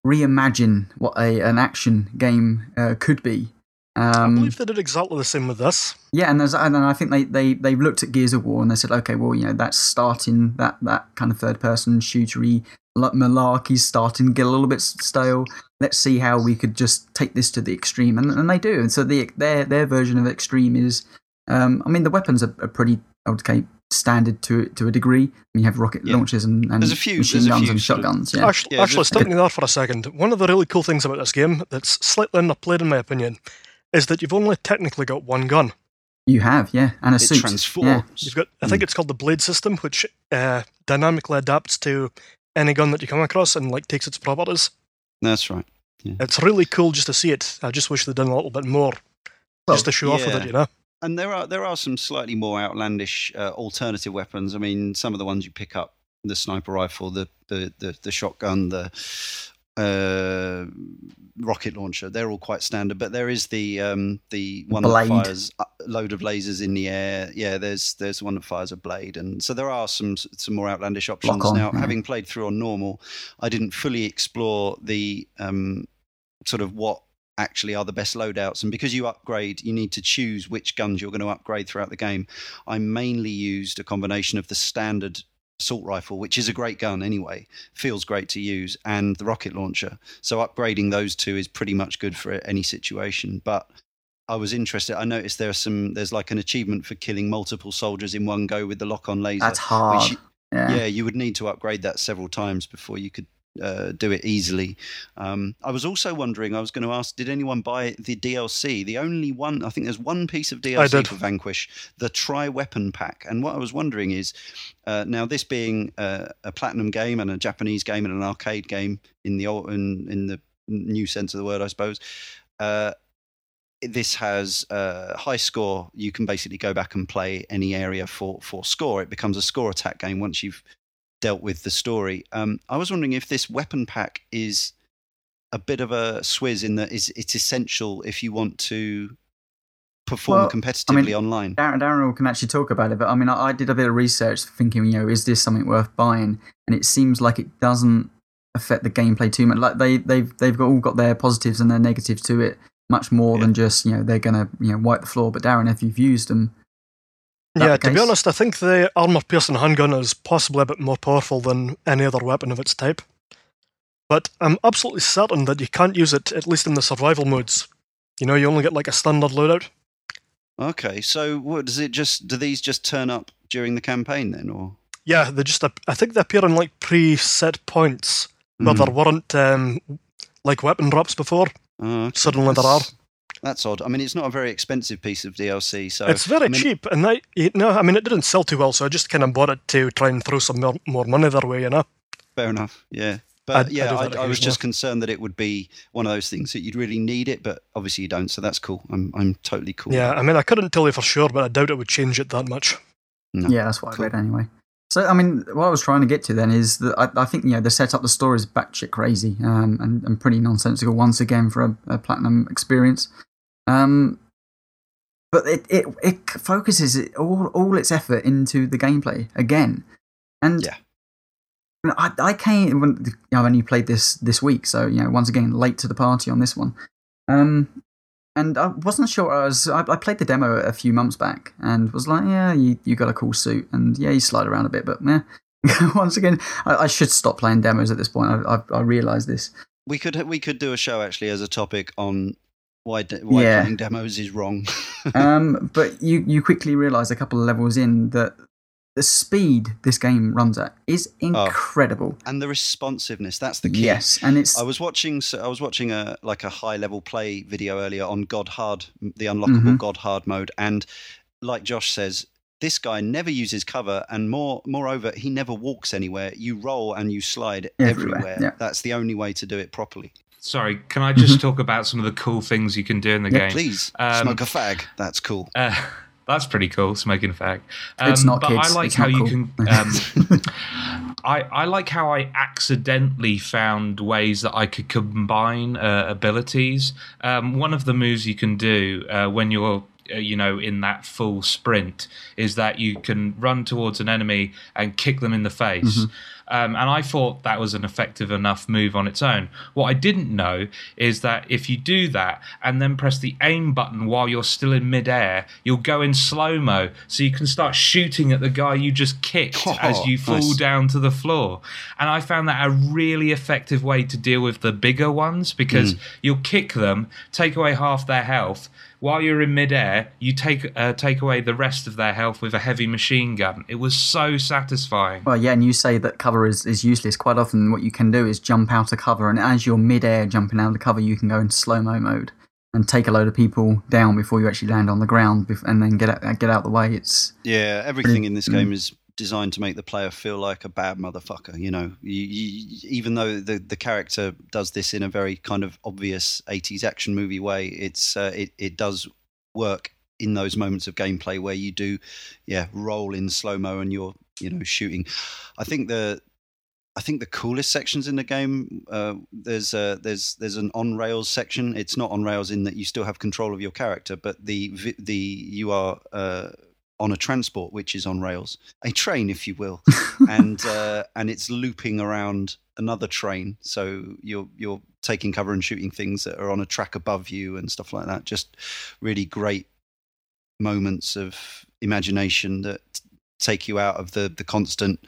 reimagine what a an action game uh, could be. I Um, believe they did exactly the same with this. yeah, and there's and I think they they they've looked at Gears of War and they said, okay, well, you know, that's starting that that kind of third person shootery malarkey's starting to get a little bit stale. Let's see how we could just take this to the extreme, and and they do. And so the their their version of extreme is, um, I mean, the weapons are, are pretty okay standard to to a degree. I mean, you have rocket Yeah. launchers and, and There's a few- machine there's a guns few and shotguns. Yeah, Actually, Yeah, actually just- stopping there for a second. One of the really cool things about this game that's slightly underplayed, in my opinion, is that you've only technically got one gun. you have, yeah, and a It suit. transforms. Yeah. You've got, I think it's called the blade system, which uh, dynamically adapts to any gun that you come across and like takes its properties. That's right. It's really cool just to see it. I just wish they'd done a little bit more, Well, just to show off with it, you know. And there are there are some slightly more outlandish uh, alternative weapons. I mean, some of the ones you pick up, the sniper rifle, the the the, the shotgun, the uh, rocket launcher, they're all quite standard. But there is the um, the one Blade. that fires a load of lasers in the air. Yeah, there's there's one that fires a blade, and so there are some some more outlandish options. on, now, yeah. having played through on normal, I didn't fully explore the um, sort of what actually are the best loadouts. And because you upgrade, you need to choose which guns you're going to upgrade throughout the game. I mainly used a combination of the standard assault rifle, which is a great gun anyway, feels great to use, and the rocket launcher. So upgrading those two is pretty much good for any situation. But I was interested. I noticed there are some. There's like an achievement for killing multiple soldiers in one go with the lock-on laser. That's hard. you- yeah. yeah, you would need to upgrade that several times before you could uh, do it easily. Um, I was also wondering, I was going to ask, did anyone buy the DLC? The only one, I think there's one piece of DLC for Vanquish, the Tri Weapon Pack. And what I was wondering is, uh, now this being uh, a platinum game and a Japanese game and an arcade game in the old, in, in the new sense of the word, I suppose. Uh, this has a high score. You can basically go back and play any area for, for score. It becomes a score attack game once you've dealt with the story. Um, I was wondering if this weapon pack is a bit of a swizz in that is it's essential if you want to perform Well, competitively online. Darren, Darren can actually talk about it, but I mean, I, I did a bit of research thinking, you know, is this something worth buying? And it seems like it doesn't affect the gameplay too much. Like they they've they've got, all got their positives and their negatives to it, much more Yeah. than just you know they're gonna you know wipe the floor. But Darren, if you've used them, Yeah, the to be honest, I think the armor piercing handgun is possibly a bit more powerful than any other weapon of its type. But I'm absolutely certain that you can't use it, at least in the survival modes. You know, you only get like a standard loadout. Okay, so what does it just? Do these just turn up during the campaign then, or? Yeah, they just I think they appear in like preset points where Hmm. there weren't um, like weapon drops before. Oh, okay. Suddenly there are. That's- That's odd. I mean, it's not a very expensive piece of DLC, so it's very I mean- cheap, and I, you know, I mean, it didn't sell too well, so I just kind of bought it to try and throw some more, more money their way, you know. Fair enough. Yeah. But I- I yeah, do I, I, was just concerned that it would be one of those things that you'd really need it, but obviously you don't. So that's cool. I'm I'm totally cool. Yeah, I mean, I couldn't tell you for sure, but I doubt it would change it that much. No. yeah, that's what Cool. I read anyway. So I mean, what I was trying to get to then is that I, I think you know the setup, the story is batshit crazy um, and, and pretty nonsensical once again for a, a platinum experience. Um, but it, it it focuses it, all all its effort into the gameplay again, and Yeah. I I came when you know, I only played this this week, so you know once again late to the party on this one. Um, and I wasn't sure. I was. I, I played the demo a few months back and was like, "Yeah, you, you got a cool suit, and yeah, you slide around a bit." But meh. <laughs> Once again, I, I should stop playing demos at this point. I, I, I realise this. We could we could do a show actually as a topic on why de- why Yeah. playing demos is wrong. <laughs> Um, but you you quickly realise a couple of levels in that the speed this game runs at is Oh. incredible. and the responsiveness that's the key Yes, and it's I was watching. so I was watching a like a high level play video earlier on God Hard, the unlockable Mhm. God Hard mode, and like Josh says, this guy never uses cover, and more moreover, he never walks anywhere. You roll and you slide Everywhere, everywhere. yeah. That's the only way to do it properly. Sorry, can I just talk about some of the cool things you can do in the Yeah, game? Please Um, smoke a fag. That's cool. <laughs> Uh, that's pretty cool, smoking a fag. It's not but kids, I like it's how you cool. can. <laughs> Um, I, I like how I accidentally found ways that I could combine uh, abilities. Um, one of the moves you can do uh, when you're uh, you know in that full sprint is that you can run towards an enemy and kick them in the face Mm-hmm. Um, and i thought that was an effective enough move on its own. What i didn't know is that if you do that and then press the aim button while you're still in midair you'll go in slow mo so you can start shooting at the guy you just kicked Oh, <laughs> as you fall nice. down to the floor. And i found that a really effective way to deal with the bigger ones because you'll kick them take away half their health while you're in midair, you take uh, take away the rest of their health with a heavy machine gun. It was so satisfying. Well, yeah, and you say that cover is, is useless. Quite often, what you can do is jump out of cover, and as you're mid-air jumping out of cover, you can go into slow-mo mode and take a load of people down before you actually land on the ground, and then get out, get out the way. It's Yeah, everything in this Mm. game is designed to make the player feel like a bad motherfucker. You know, you, you, even though the the character does this in a very kind of obvious '80s action movie way, it's uh, it it does work in those moments of gameplay where you do, yeah, roll in slow mo and you're you know shooting. I think the I think the coolest sections in the game uh, there's a, there's there's an on rails section. It's not on rails in that you still have control of your character, but the the you are uh, on a transport which is on rails, a train, if you will, <laughs> and uh, and it's looping around another train. So you're you're taking cover and shooting things that are on a track above you and stuff like that. Just really great moments of imagination that take you out of the the constant,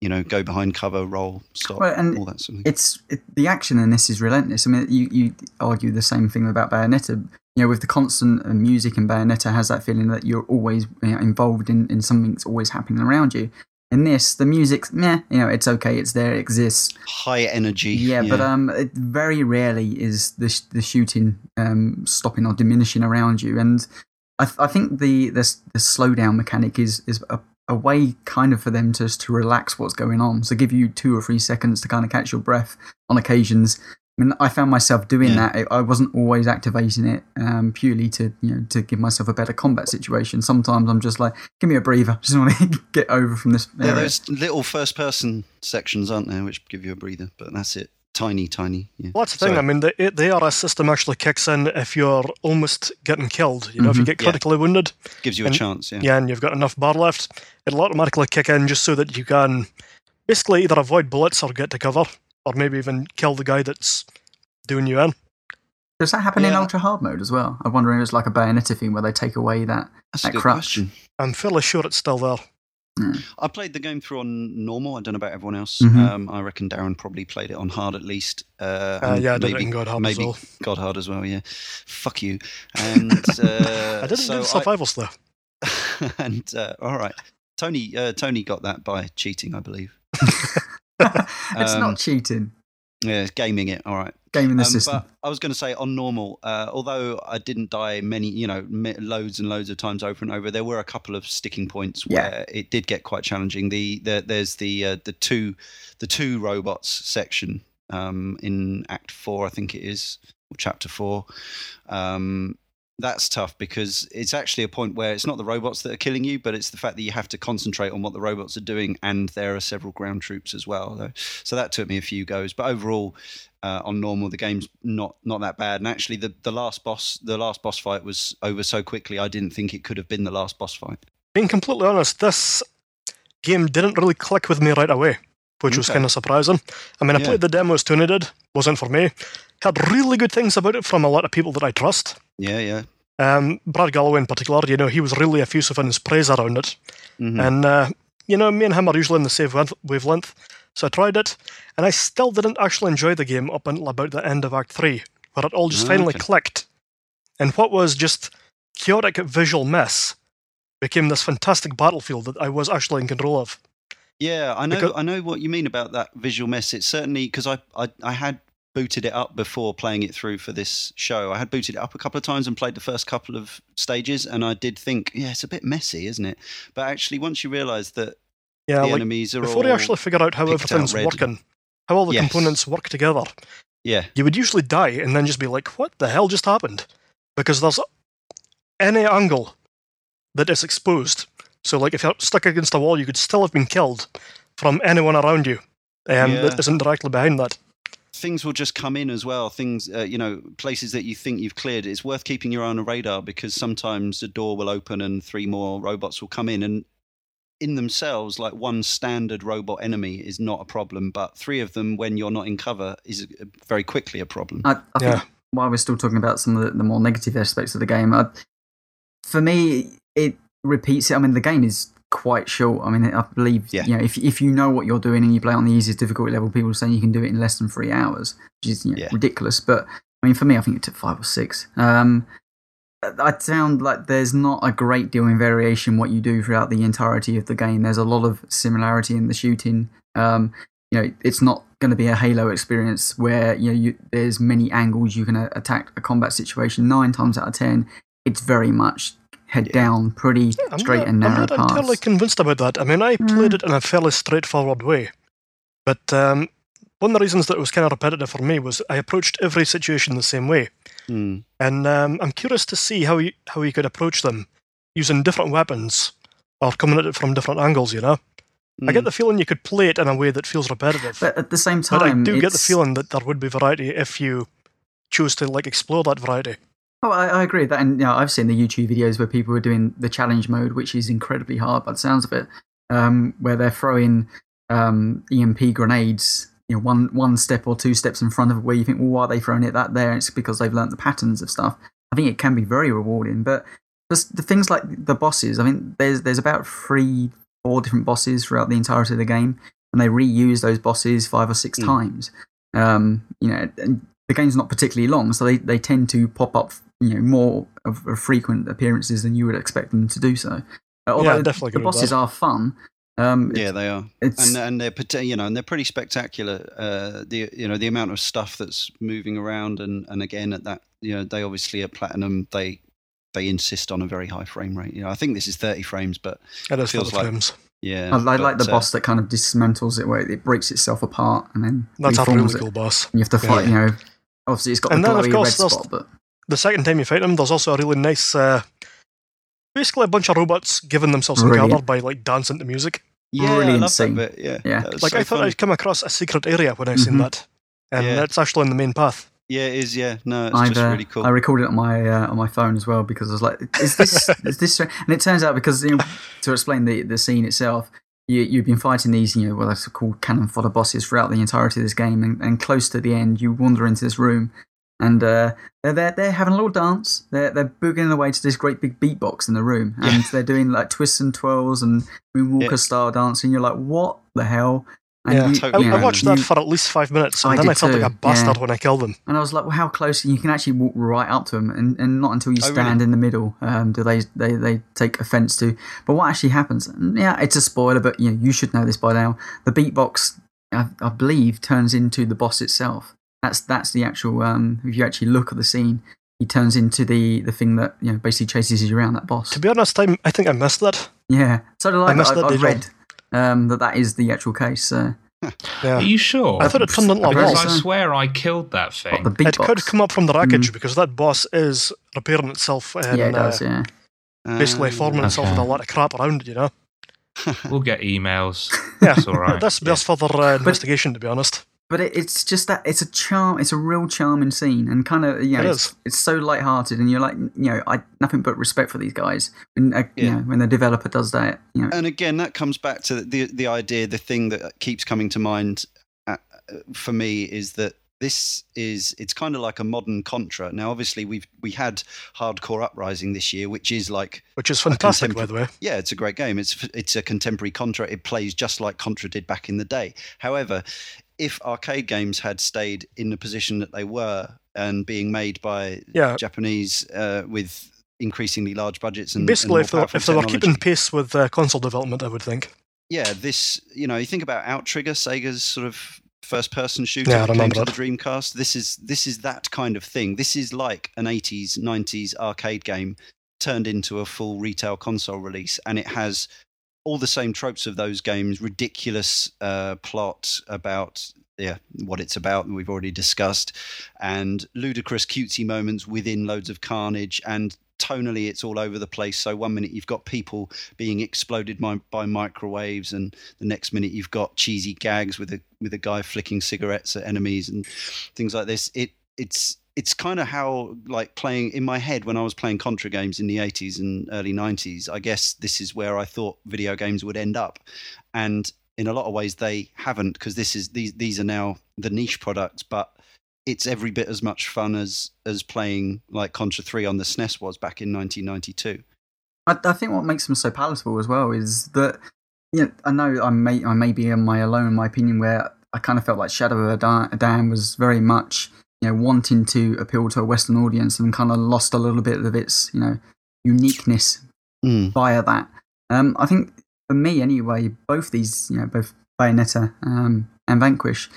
you know, go behind cover, roll, stop, Well, and all that sort of thing. it's it, the action in this is relentless. I mean, you you argue the same thing about Bayonetta. You know, with the constant uh, music and Bayonetta has that feeling that you're always you know, involved in, in something that's always happening around you. In this, the music's meh, you know, it's okay, it's there, it exists. High energy. Yeah, but um, it very rarely is the sh- the shooting um stopping or diminishing around you, and I, th- I think the the the slowdown mechanic is is a, a way kind of for them to to relax what's going on, so give you two or three seconds to kind of catch your breath on occasions. I mean, I found myself doing Yeah. that. I wasn't always activating it um, purely to you know to give myself a better combat situation. Sometimes I'm just like, give me a breather. <laughs> I Just want to <laughs> get over from this. There are area. those little first person sections, aren't there, which give you a breather, but that's it. Tiny, tiny. Yeah. Well, that's the thing. Sorry. I mean, the, it- the ARS system actually kicks in if you're almost getting killed. You know, if you Mhm. get Yeah. critically wounded, Gives you a chance, yeah. yeah, and you've got enough bar left, it'll automatically kick in just so that you can basically either avoid bullets or get to cover, or maybe even kill the guy that's doing you in. Does that happen in ultra hard mode as well? I'm wondering if it's like a Bayonetta thing where they take away that. That's that good crutch. question. I'm fairly sure it's still there. I played the game through on normal. I don't know about everyone else. Mhm. Um, I reckon Darren probably played it on hard at least. Uh, Uh, and yeah, I did it maybe, in God Hard as maybe well. God hard as well. Yeah, fuck you. And <laughs> uh, I didn't so do the survival stuff. <laughs> and uh, all right, Tony. Uh, Tony got that by cheating, I believe. <laughs> <laughs> it's Um, not cheating. Yeah, it's gaming it. All right. Gaming the Um, system. But I was going to say on normal, uh, although I didn't die many, you know, loads and loads of times over and over, there were a couple of sticking points Yeah. where it did get quite challenging. The, the there's the uh, the two the two robots section um, in Act Four, I think it is, or Chapter Four. Um, that's tough because it's actually a point where it's not the robots that are killing you, but it's the fact that you have to concentrate on what the robots are doing, and there are several ground troops as well. So, that took me a few goes, but overall, uh, on normal, the game's not not that bad. And actually, the, the last boss the last boss fight was over so quickly. I didn't think it could have been the last boss fight. Being completely honest, this game didn't really click with me right away, which was kind of surprising. I mean, I Yeah. played the demo as did, wasn't for me. Had really good things about it from a lot of people that I trust. Yeah, yeah. Um, Brad Galloway in particular, you know, he was really effusive in his praise around it. Mhm. And, uh, you know, me and him are usually in the same wavelength. So I tried it, and I still didn't actually enjoy the game up until about the end of Act 3, where it all just Ah, finally clicked. And what was just chaotic visual mess became this fantastic battlefield that I was actually in control of. Yeah, I know. Because- I know what you mean about that visual mess. It's certainly because I, I I had booted it up before playing it through for this show. I had booted it up a couple of times and played the first couple of stages, and I did think, yeah, it's a bit messy, isn't it? But actually, once you realise that Yeah, the like enemies are before you actually figure out how picked out everything's working, how all the Yes. components work together, yeah, you would usually die and then just be like, what the hell just happened? Because there's any angle that is exposed. So, like, if you're stuck against a wall, you could still have been killed from anyone around you um, Yeah. that isn't directly behind that. things will just come in as well. Things, uh, you know, places that you think you've cleared. It's worth keeping your eye on the radar because sometimes a door will open and three more robots will come in and. In themselves, like one standard robot enemy is not a problem, but three of them, when you're not in cover, is uh, very quickly a problem. I, I Yeah. while we're still talking about some of the, the more negative aspects of the game, I, for me, it repeats it. I mean, the game is quite short. I mean, I believe Yeah. you know if if you know what you're doing and you play on the easiest difficulty level, people are saying you can do it in less than three hours, which is you know, Yeah. ridiculous. But I mean, for me, I think it took five or six. Um, I sound like there's not a great deal in variation what you do throughout the entirety of the game. There's a lot of similarity in the shooting. Um, you know, it's not going to be a Halo experience where you know you, there's many angles you can attack a combat situation. Nine times out of ten, it's very much head Yeah. down, pretty I'm straight not, and narrow I'm not paths. entirely convinced about that. I mean, I Mm. played it in a fairly straightforward way. But um, one of the reasons that it was kind of repetitive for me was I approached every situation the same way. Hmm. And um, I'm curious to see how you, how you could approach them using different weapons or coming at it from different angles, you know? I get Mm. the feeling you could play it in a way that feels repetitive. But at the same time, But I time, do get the feeling that there would be variety if you choose to like explore that variety. Oh, I, I agree with that, and you know, I've seen the YouTube videos where people are doing the challenge mode, which is incredibly hard by the sounds of it, um, where they're throwing um, EMP grenades, you know, one one step or two steps in front of where you think, well, why are they throwing it that there? It's because they've learnt the patterns of stuff. I think it can be very rewarding, but just the things like the bosses. I mean, there's there's about three, four different bosses throughout the entirety of the game, and they reuse those bosses five or six Mm. times. Um, you know, and the game's not particularly long, so they, they tend to pop up, you know, more of, of frequent appearances than you would expect them to do so. Uh, although definitely the bosses are fun. Um, Yeah, they are, it's and and they're you know, and they're pretty spectacular. Uh, the you know the amount of stuff that's moving around, and and again at that you know they obviously at Platinum they they insist on a very high frame rate. You know, I think this is 30 frames, but It is for Feels like- frames. yeah, I, I like the uh, boss that kind of dismantles it, where it breaks itself apart and then That's a reforms really it. cool boss. And you have to fight, Yeah. you know. Obviously, it's got And the then, of glowy course, red spot, but The second time you fight them, there's also a really nice, uh, basically a bunch of robots giving themselves some Brilliant. color by like dancing to music. yeah, I love scene. that bit. Yeah, Yeah. that Like so I thought funny. I'd come across a secret area when I seen Mhm. that, and Yeah. it's actually in the main path. Yeah, it is. Yeah, no, it's I've, just uh, really cool. I recorded it on my uh, on my phone as well because I was like, "Is this <laughs> is this?" And it turns out because you know, to explain the the scene itself, you you've been fighting these you know what are called cannon fodder bosses throughout the entirety of this game, and, and close to the end, you wander into this room, and uh, they're, they're they're having a little dance. They're they're boogieing away to this great big beatbox in the room, and they're doing like twists and twirls and moonwalker Yeah. style dancing. You're like, what the hell? And yeah, you- totally I, you I watched that you- for at least five minutes, and I then I felt like a bastard yeah. when I killed them. And I was like, well, how close? You can actually walk right up to them, and, and not until you Oh, stand really? in the middle um, do they, they they take offence to. But what actually happens? Yeah, it's a spoiler, but you know you should know this by now. The beatbox, I, I believe, turns into the boss itself. That's that's the actual. Um, if you actually look at the scene, he turns into the the thing that you know basically chases you around. That boss. To be honest, I, I think I missed that. Yeah. So did I. I missed I, that I detail. read um, that that is the actual case. So Yeah. Are you sure? I thought it turned into a because boss. I swear I killed that what, thing. the It could come up from the wreckage because that boss is repairing itself and yeah, it does. uh, Yeah. basically Um, forming itself with a lot of crap around it, you know? We'll get emails. <laughs> Yeah, It's all right. That's best further uh, investigation, to be honest. But it, it's just that it's a charm. It's a real charming scene, and kind of you know, It it's, it's so light-hearted, and you're like, you know, I nothing but respect for these guys. When uh, you Yeah. know, when the developer does that, you know, and again, that comes back to the the idea. The thing that keeps coming to mind uh, for me is that this is it's kind of like a modern Contra. Now, obviously, we've we had Hard Corps: Uprising this year, which is like Which is fantastic, by the way. yeah, it's a great game. It's it's a contemporary Contra. It plays just like Contra did back in the day. However, if arcade games had stayed in the position that they were and being made by Yeah. Japanese uh, with increasingly large budgets and Basically, and if, they, if they were keeping pace with uh, console development, I would think. yeah, this you know, you think about Outrigger, Sega's sort of first-person shooter Yeah, I came remember to that. the Dreamcast. This is this is that kind of thing. This is like an '80s, '90s arcade game turned into a full retail console release, and it has all the same tropes of those games. Ridiculous uh, plot about yeah what it's about we've already discussed and ludicrous cutesy moments within loads of carnage and tonally it's all over the place so one minute you've got people being exploded by, by microwaves and the next minute you've got cheesy gags with a with a guy flicking cigarettes at enemies and things like this it it's it's kind of how like playing in my head when I was playing Contra games in the 80s and early 90s I guess this is where I thought video games would end up. And in a lot of ways they haven't because this is these these are now the niche products but it's every bit as much fun as as playing like Contra 3 on the SNES was back in 1992 I, I think what makes them so palatable as well is that you know, I know I may I may be in my alone in my opinion where I kind of felt like Shadow of a Da- a Dam was very much you know wanting to appeal to a Western audience and kind of lost a little bit of its you know uniqueness via that. Um, I think for me anyway, both these you know both Bayonetta um, and Vanquish.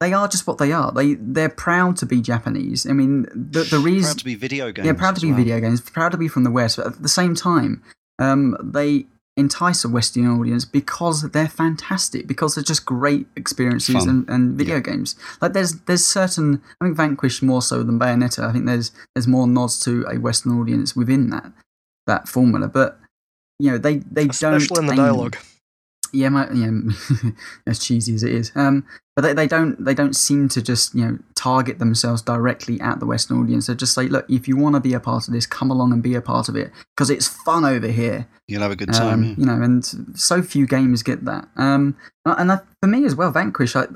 They are just what they are. They they're proud to be Japanese. I mean, the the reason proud to be video games yeah, proud to be well. video games, proud to be from the West, but at the same time, um, they entice a Western audience because they're fantastic, because they're just great experiences Fun. and, and video games. Like there's there's certain I think Vanquish more so than Bayonetta. I think there's there's more nods to a Western audience within that that formula, but you know they they Especially don't in the aim- dialogue. Yeah, my, yeah, <laughs> as cheesy as it is. Um, but they, they don't they don't seem to just you know target themselves directly at the Western audience. They're just say, look, if you want to be a part of this, come along and be a part of it because it's fun over here. you'll have a good time Um, yeah. You know, and so few games get that. Um, and I, for me as well, Vanquish, I,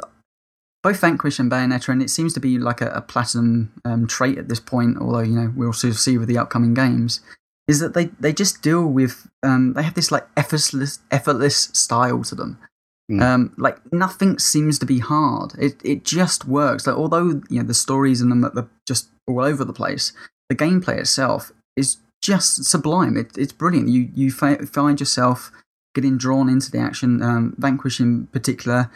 both Vanquish and Bayonetta, and it seems to be like a, a platinum um, trait at this point. Although you know we'll sort of see with the upcoming games, is that they they just deal with um, they have this like effortless effortless style to them. Mm. Um, like nothing seems to be hard. It it just works. Like although you know the stories and them are just all over the place, the gameplay itself is just sublime. It, it's brilliant. You you fi- find yourself getting drawn into the action. Um, Vanquish in particular,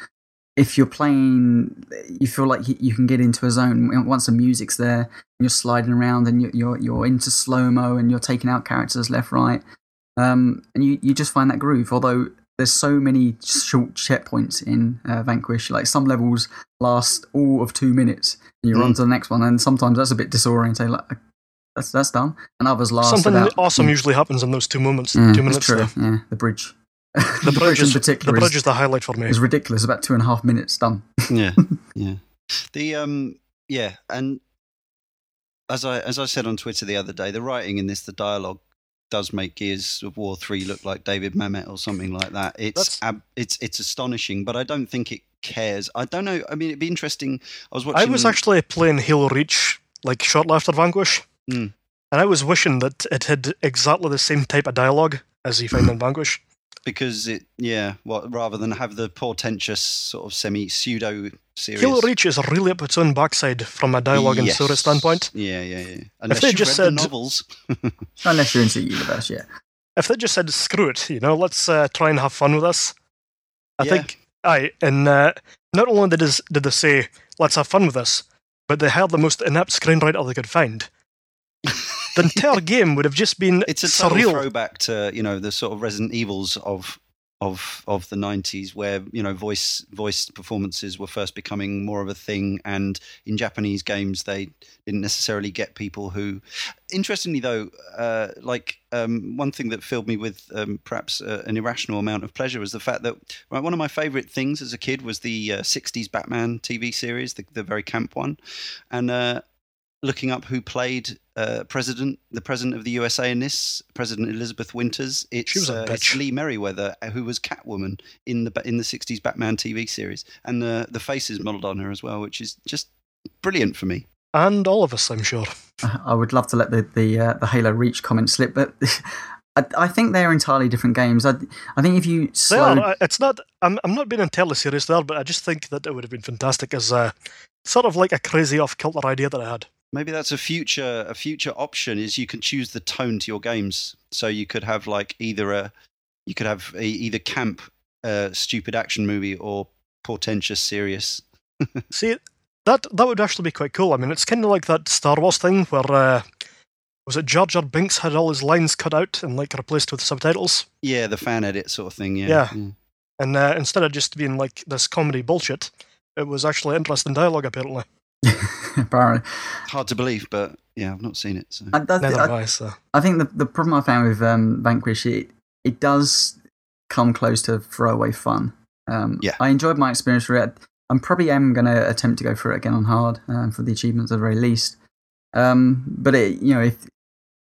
if you're playing, you feel like you, can get into a zone once the music's there. And you're sliding around and you're you're, you're into slow mo and you're taking out characters left right, um, and you you just find that groove. Although there's so many short checkpoints in uh, Vanquish. Like some levels last all of two minutes, and you're Mm. on to the next one. And sometimes that's a bit disorienting. Like that's that's done, and others last Something about, awesome Mm. usually happens in those two moments. Yeah, two minutes. true. there. Yeah, the bridge. The, <laughs> bridge in is particular the bridge is, is the highlight for me. It's ridiculous. About two and a half minutes done. <laughs> yeah <laughs> yeah the um yeah and as i as i said on twitter the other day the writing in this the dialogue does make gears of war 3 look like david mamet or something like that it's ab- it's it's astonishing but i don't think it cares i don't know i mean it'd be interesting i was watching I was actually playing Halo Reach like shortly after Vanquish, Mm. and I was wishing that it had exactly the same type of dialogue as you find in Vanquish. Because it yeah what rather than have the portentous sort of semi pseudo serious Halo Reach is really up its own backside from a dialogue and story Yes. standpoint. yeah yeah yeah unless they you've just read the said- novels <laughs> Unless you're into the universe, yeah. If they just said screw it, you know, let's uh, try and have fun with this. I Yeah. think aye, and uh, not only did this, did they say let's have fun with this, but they hired the most inept screenwriter they could find. <laughs> the entire game would have just been it's a surreal. throwback to you know the sort of Resident Evils of of of the 90s where you know voice voice performances were first becoming more of a thing and in Japanese games they didn't necessarily get people who interestingly though uh, like um, one thing that filled me with um, perhaps uh, an irrational amount of pleasure was the fact that right, one of my favorite things as a kid was the uh, 60s Batman TV series the, the very camp one and uh, looking up who played uh, president, the president of the USA in this, President Elizabeth Winters. It's, She was a uh, it's bitch. Lee Meriwether, uh, who was Catwoman in the in the '60s Batman TV series, and the the face is modelled on her as well, which is just brilliant for me. and all of us, I'm sure. I would love to let the the, uh, the Halo Reach comment slip, but <laughs> I, I think they're entirely different games. I, I think if you slow, are. It's not. I'm. I'm not being entirely serious there, but I just think that it would have been fantastic as a sort of like a crazy off kilter idea that I had. Maybe that's a future a future option is you can choose the tone to your games. So you could have like either a you could have a, either camp uh, stupid action movie or portentous serious. <laughs> See, that that would actually be quite cool. I mean, it's kind of like that Star Wars thing where uh, was it Jar Jar Binks had all his lines cut out and like replaced with subtitles, Yeah, the fan edit sort of thing. Yeah. Yeah. and uh, instead of just being like this comedy bullshit, it was actually interesting dialogue apparently. <laughs> Apparently, Hard to believe, but yeah, I've not seen it. So. I, I, Neither I, I. So I think the the problem I found with um, Vanquish it it does come close to throwaway fun. Um, Yeah. I enjoyed my experience with it. I'm probably am going to attempt to go through it again on hard um, for the achievements at the very least. Um, but it, you know, if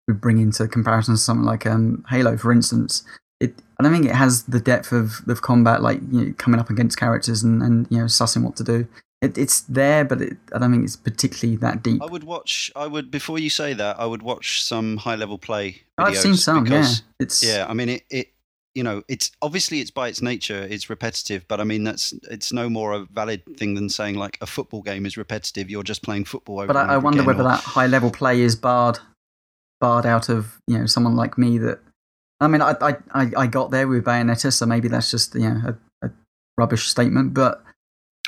we bring into comparison something like um, Halo, for instance, it I don't think it has the depth of, of combat, like you know, coming up against characters and, and you know sussing what to do. It, it's there, but it, I don't think it's particularly that deep. I would watch. I would before you say that. I would watch some high level play. I've seen videos some, because, yeah. It's Yeah, I mean it. It you know, it's obviously it's by its nature it's repetitive, but I mean that's it's no more a valid thing than saying like a football game is repetitive. You're just playing football over. But I, I wonder whether or- that high level play is barred, barred out of you know someone like me. That I mean, I I, I I got there with Bayonetta, so maybe that's just you know a, a rubbish statement. But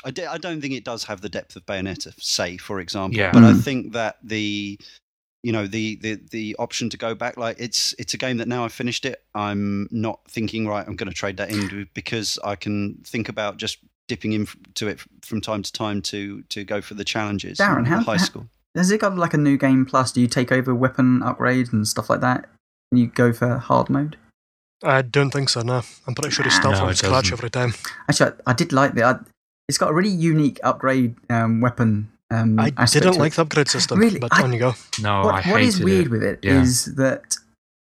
I, d- I don't think it does have the depth of Bayonetta, say for example. Yeah. But I Mm. think that the you know the, the the option to go back like it's it's a game that now I've finished it i'm not thinking right i'm going to trade that in because i can think about just dipping into it from time to time to to go for the challenges Darren, and the how- high how- school has it got like a new game plus? Do you take over weapon upgrades and stuff like that? And you go for hard mode? I don't think so. No, I'm pretty sure it's Ah, start no, from it scratch every time. Actually, I, I did like the I- It's got a really unique upgrade um, weapon. Um, I aspect didn't like the upgrade system, Really? but I- on you go. No, I what, hated what is weird it. with it Yeah. is that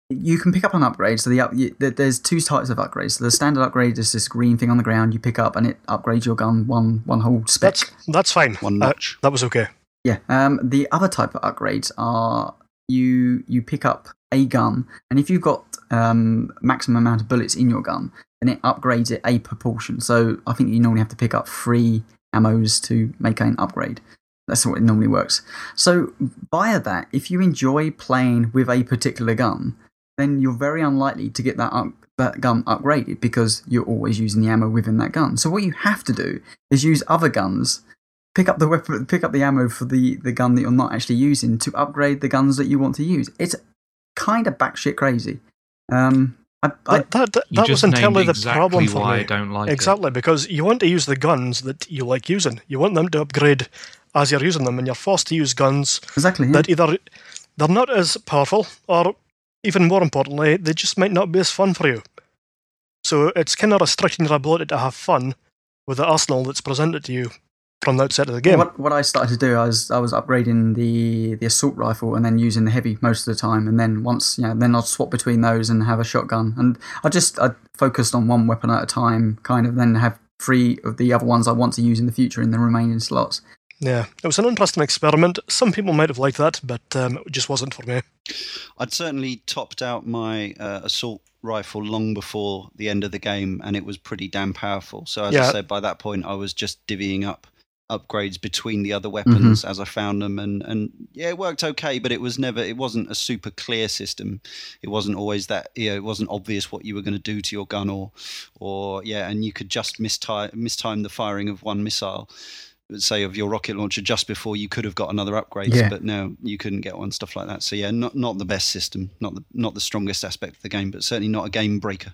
you can pick up an upgrade. So the up, you, there- there's two types of upgrades. So the standard upgrade is this green thing on the ground you pick up, and it upgrades your gun one one whole spec. That's that's fine. one Uh, notch that was okay. Yeah. Um, the other type of upgrades are you you pick up a gun, and if you've got um, maximum amount of bullets in your gun, then it upgrades it a proportion. So I think you normally have to pick up three ammos to make an upgrade. That's how it normally works. So via that, if you enjoy playing with a particular gun, then you're very unlikely to get that up, that gun upgraded because you're always using the ammo within that gun. So what you have to do is use other guns pick up the weapon, pick up the ammo for the, the gun that you're not actually using to upgrade the guns that you want to use. It's kind of batshit crazy. Um, I, I, That, that, that, You that was just named entirely the exactly problem for why I don't like it. Exactly, because you want to use the guns that you like using. You want them to upgrade as you're using them, and you're forced to use guns exactly. Yeah. that either they're not as powerful, or even more importantly, they just might not be as fun for you. So it's kind of restricting your ability to have fun with the arsenal that's presented to you from the outset of the game. What, what I started to do, I was I was upgrading the, the assault rifle and then using the heavy most of the time, and then once you know, then I'd swap between those and have a shotgun, and I just I focused on one weapon at a time, kind of, then have three of the other ones I want to use in the future in the remaining slots. Yeah, it was an interesting experiment. Some people might have liked that, but um, it just wasn't for me. I'd certainly topped out my uh, assault rifle long before the end of the game, and it was pretty damn powerful. So as I said, by that point, I was just divvying up upgrades between the other weapons Mm-hmm. as I found them, and and yeah, it worked okay, but it was never, it wasn't a super clear system. It wasn't always that, you know, it wasn't obvious what you were going to do to your gun, or or yeah, and you could just mistime mistime the firing of one missile. Say of your rocket launcher just before you could have got another upgrade, Yeah. but no, you couldn't get one. Stuff like that. So yeah, not not the best system, not the not the strongest aspect of the game, but certainly not a game breaker.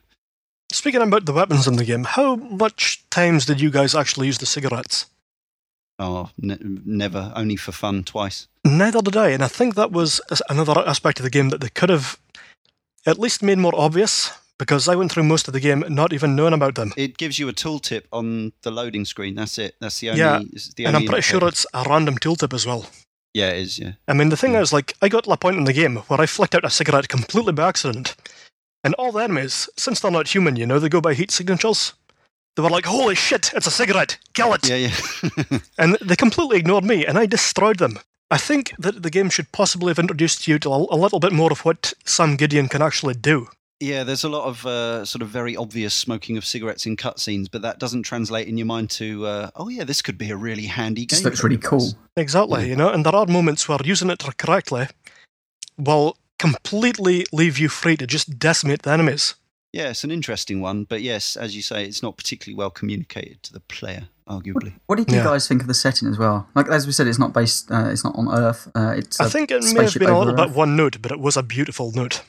Speaking about the weapons in the game, how much times did you guys actually use the cigarettes? Oh, ne- never, only for fun, twice. Neither did I, and I think that was another aspect of the game that they could have at least made more obvious, because I went through most of the game not even knowing about them. It gives you a tooltip on the loading screen. That's it. That's the only. Yeah, the And I'm pretty sure it's a random tooltip as well. Yeah, it is. Yeah. I mean, the thing Yeah. is, like, I got to a point in the game where I flicked out a cigarette completely by accident, and all the enemies, since they're not human, you know, they go by heat signatures. They were like, "Holy shit, it's a cigarette! Kill it!" Yeah, yeah. <laughs> and they completely ignored me, and I destroyed them. I think that the game should possibly have introduced you to a a little bit more of what Sam Gideon can actually do. Yeah, there's a lot of uh, sort of very obvious smoking of cigarettes in cutscenes, but that doesn't translate in your mind to, uh, oh yeah, this could be a really handy game. Just looks for really cool. Exactly, Yeah. you know, and there are moments where using it correctly will completely leave you free to just decimate the enemies. Yeah, it's an interesting one, but yes, as you say, it's not particularly well communicated to the player, arguably. what did you Yeah. guys think of the setting as well? Like as we said, it's not based. Uh, it's not on Earth. Uh, it's. I a think it may have been a over little bit one note, but it was a beautiful note.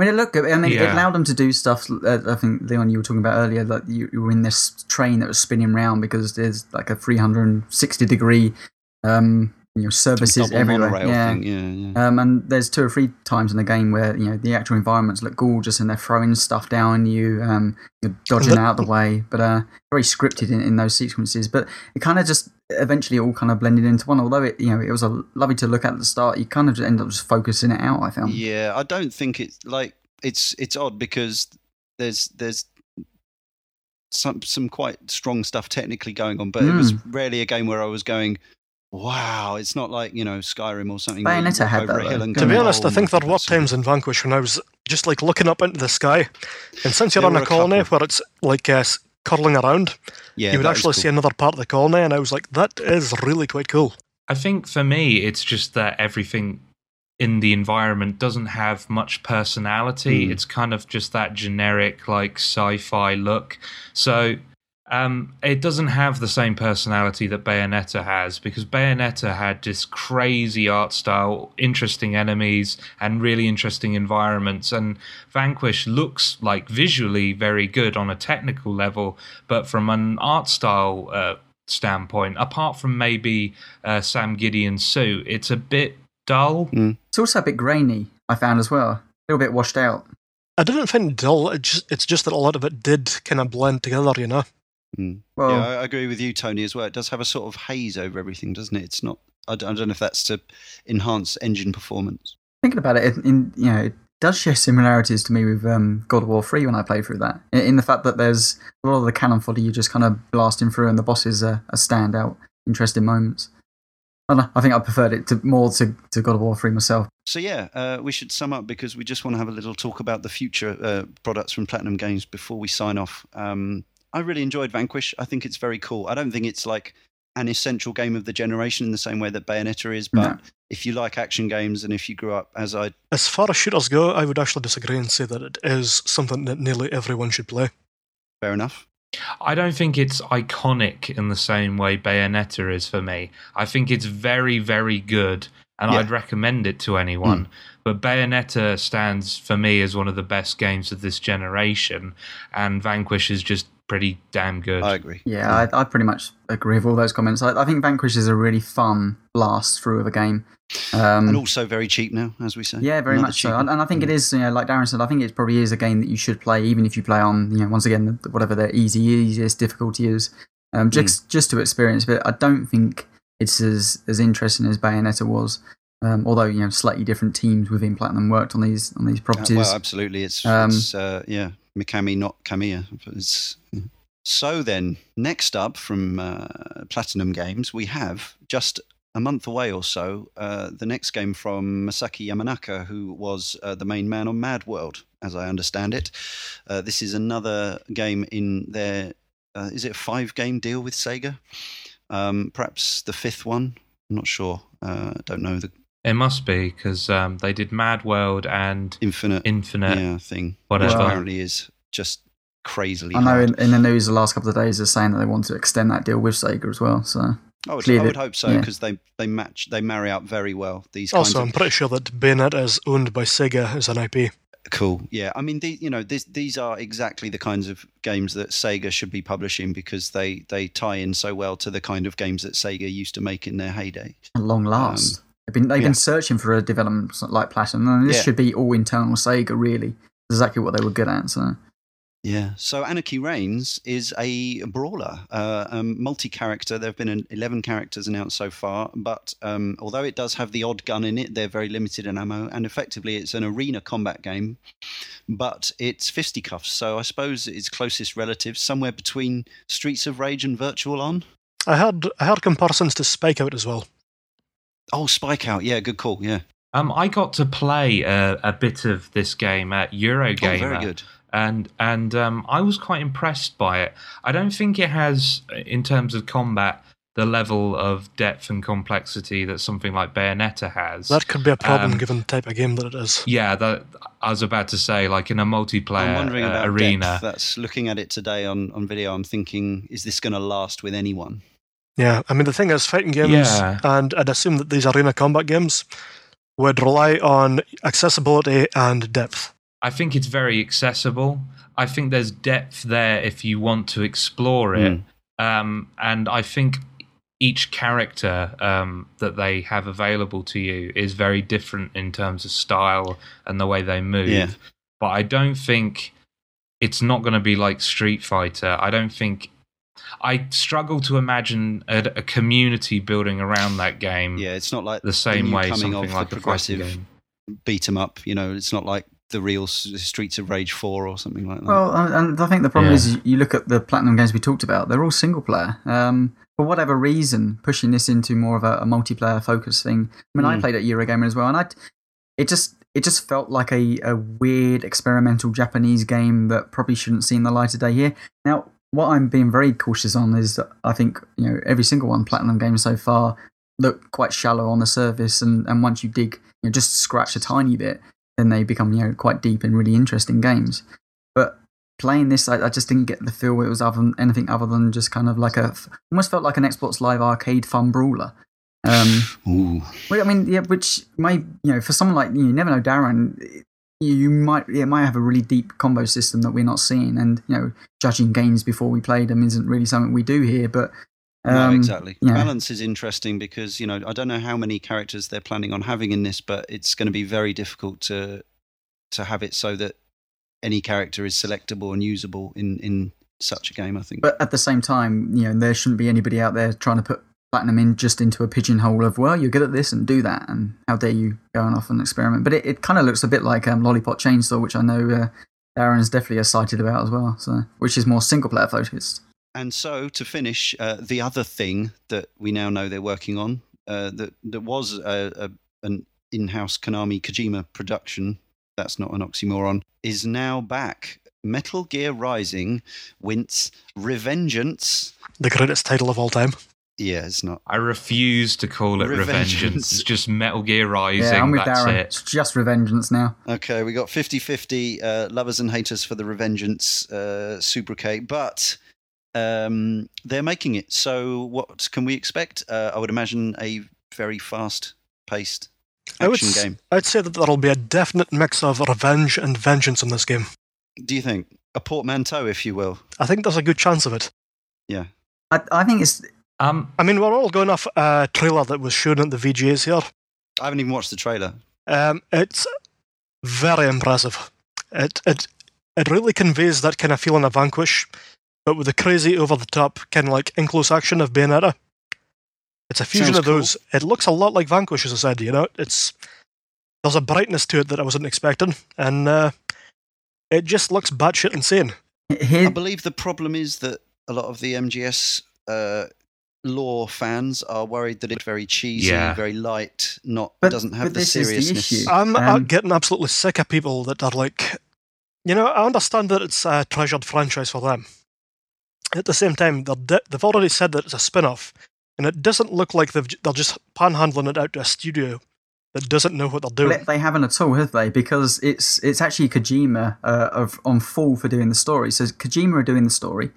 I mean, it looked good. I mean, it allowed them to do stuff. Uh, I think Leon, you were talking about earlier that you, you were in this train that was spinning round because there's like a 360 degree, um, you know, services everywhere. yeah. thing, yeah, yeah. Um, and there's two or three times in the game where you know the actual environments look gorgeous and they're throwing stuff down you. Um, you're dodging out the way, but uh, very scripted in, in those sequences. But it kind of just eventually all kind of blended into one. Although it you know it was a lovely to look at at the start, you kind of just end up just focusing it out. I found. Yeah, I don't think it's like it's it's odd because there's there's some some quite strong stuff technically going on, but it was Hmm. rarely a game where I was going, "Wow!" It's not like you know Skyrim or something. Bayonetta had over that, a hill and To be Mm. honest, I "Oh think my there were times in Vanquish when I was just like looking up into the sky, and since you're There on a a colony couple. where it's like uh, curling around, Yeah, you would actually cool. see another part of the colony, and I was like, that is really quite cool. I think for me, it's just that everything in the environment doesn't have much personality. Hmm. It's kind of just that generic, like sci fi look. So um, it doesn't have the same personality that Bayonetta has because Bayonetta had this crazy art style, interesting enemies, and really interesting environments. And Vanquish looks like visually very good on a technical level, but from an art style uh, standpoint, apart from maybe uh, Sam Gideon's suit, it's a bit dull. It's also a bit grainy. I found as well, a little bit washed out. I didn't find it dull. It just, it's just that a lot of it did kind of blend together, you know. Mm. Well, yeah, I agree with you, Tony, as well. It does have a sort of haze over everything, doesn't it? It's not. I don't, I don't know if that's to enhance engine performance. thinking about it, it- in you know, it does share similarities to me with um, God of War Three when I played through that. In, in the fact that there's a lot of the cannon fodder you just kind of blasting through, and the bosses are, are standout, interesting moments. I don't. I think I preferred it to more to, to God of War Three myself. So yeah, uh, we should sum up because we just want to have a little talk about the future uh, products from Platinum Games before we sign off. Um, I really enjoyed Vanquish. I think it's very cool. I don't think it's like an essential game of the generation in the same way that Bayonetta is, but No. if you like action games and if you grew up as I, As far as shooters go, I would actually disagree and say that it is something that nearly everyone should play. fair enough. I don't think it's iconic in the same way Bayonetta is for me. I think it's very, very good, and Yeah. I'd recommend it to anyone. Hmm. But Bayonetta stands for me as one of the best games of this generation, and Vanquish is just pretty damn good. I agree. Yeah, I, I pretty much agree with all those comments. I, I think Vanquish is a really fun blast through of a game. Um, and also very cheap now, as we say. Yeah, very Another much so. And, and I think it is, you know, like Darren said, I think it probably is a game that you should play, even if you play on, you know, once again, whatever the easy, easiest difficulty is, um, just just to experience. But I don't think it's as as interesting as Bayonetta was. Um, although you know, slightly different teams within Platinum worked on these on these Uh, properties. well, absolutely. It's, Um, it's uh, yeah, Mikami, not Kamiya. So then, next up from uh, Platinum Games, we have just a month away or so uh, the next game from Masaki Yamanaka, who was uh, the main man on MadWorld, as I understand it. Uh, this is another game in their uh, is it a five game deal with Sega? Um, perhaps the fifth one. I'm not sure. Uh, don't know the It must be because um, they did MadWorld and Infinite Infinite. yeah thing, whatever. which apparently is just crazily. I know in, in the news the last couple of days they're saying that they want to extend that deal with Sega as well. So I would, clear I would hope so yeah. because they, they match they marry up very well. These kinds Also, I'm of pretty sure that Bayonetta is owned by Sega as an IP. cool. Yeah, I mean, the, you know, this, these are exactly the kinds of games that Sega should be publishing because they they tie in so well to the kind of games that Sega used to make in their heyday. at long last, they've been they've yeah. been searching for a development like Platinum, and this Yeah. should be all internal Sega. Really, exactly what they were good at. So. Yeah. So Anarchy Reigns is a brawler, uh, um, multi-character. There have been an 11 characters announced so far, but um, although it does have the odd gun in it, they're very limited in ammo, and effectively it's an arena combat game, but it's fisticuffs. So I suppose its closest relative, somewhere between Streets of Rage and Virtual On. I heard I heard comparisons to SpikeOut as well. Oh, SpikeOut. Yeah, good call. Yeah. Um, I got to play a, a bit of this game at Eurogamer. Oh, very good. and and um, I was quite impressed by it. I don't think it has, in terms of combat, the level of depth and complexity that something like Bayonetta has. That could be a problem Um, given the type of game that it is. yeah, that I was about to say, like in a multiplayer I'm wondering uh, about arena. depth. That's looking at it today on, on video. I'm thinking, is this going to last with anyone? Yeah, I mean the thing is, fighting games, Yeah. and I'd assume that these arena combat games would rely on accessibility and depth. I think it's very accessible. I think there's depth there if you want to explore it. Um, and I think each character um, that they have available to you is very different in terms of style and the way they move. Yeah. But I don't think it's not going to be like Street Fighter. I don't think. I struggle to imagine a, a community building around that game Yeah, it's not like the same way coming something of like the progressive game. beat 'em up. You know, it's not like the real Streets of Rage Four or something like that. Well, and and I think the problem Yeah. is you- you look at the platinum games we talked about; they're all single player. Um, for whatever reason, pushing this into more of a, a multiplayer focus thing. I mean, I Mm. played at Eurogamer as well, and I, it just it just felt like a, a weird experimental Japanese game that probably shouldn't see in the light of day here. Now, what I'm being very cautious on is that I think you know every single one platinum game so far look quite shallow on the surface, and, and once you dig, you know, just scratch a tiny bit, then they become you know quite deep and really interesting games. But playing this, I, I just didn't get the feel it was other than, anything other than just kind of like a almost felt like an Xbox Live arcade fun brawler. Um, Ooh, well, I mean, yeah, which may you know for someone like you, you never know, Darren. You, might yeah, might have a really deep combo system that we're not seeing, and you know, judging games before we play them isn't really something we do here. But um, no, exactly. yeah. Balance is interesting because you know I don't know how many characters they're planning on having in this, but it's going to be very difficult to to have it so that any character is selectable and usable in in such a game. I think. But at the same time, you know, there shouldn't be anybody out there trying to put platinum in just into a pigeonhole of well, you're good at this and do that, and how dare you go on off and experiment. But it, it kind of looks a bit like um, Lollipop Chainsaw, which I know uh, Darren's definitely excited about as well. So, which is more single player focused. And so to finish, uh, the other thing that we now know they're working on uh, that that was a, a, an in-house Konami Kojima production. That's not an oxymoron. Is now back. Metal Gear Rising, Wince, Revengeance. The greatest title of all time. Yeah, it's not. I refuse to call it Revengeance. Revengeance. It's just Metal Gear Rising. yeah, I'm with That's Darren. it. It's just Revengeance now. Okay, we got 50 50 uh, lovers and haters for the Revengeance uh, Subricate, but um, they're making it. So, what can we expect? Uh, I would imagine a very fast paced I would action game. I'd say that there'll be a definite mix of revenge and vengeance in this game. Do you think? A portmanteau, if you will. I think there's a good chance of it. Yeah. I, I think it's Um, I mean, we're all going off a trailer that was shown at the VGAs here. I haven't even watched the trailer. Um, it's very impressive. It it it really conveys that kind of feeling of Vanquish, but with the crazy over the top kind of like in close action of Bayonetta. It's a fusion Sounds of cool. those. It looks a lot like Vanquish, as I said. You know, it's there's a brightness to it that I wasn't expecting, and uh, it just looks batshit insane. I believe the problem is that a lot of the MGS uh, lore fans are worried that it's very cheesy, Yeah. very light, not But- doesn't have the this is the seriousness. issue. I'm uh, Um, getting absolutely sick of people that are like, you know, I understand that it's a treasured franchise for them. At the same time, they're di- they've already said that it's a spin off, and it doesn't look like they've, j- they're just panhandling it out to a studio that doesn't know what they're Well, doing. they haven't at all, have they? Because it's it's actually Kojima uh, of on full for doing the story. So Kojima are doing the story.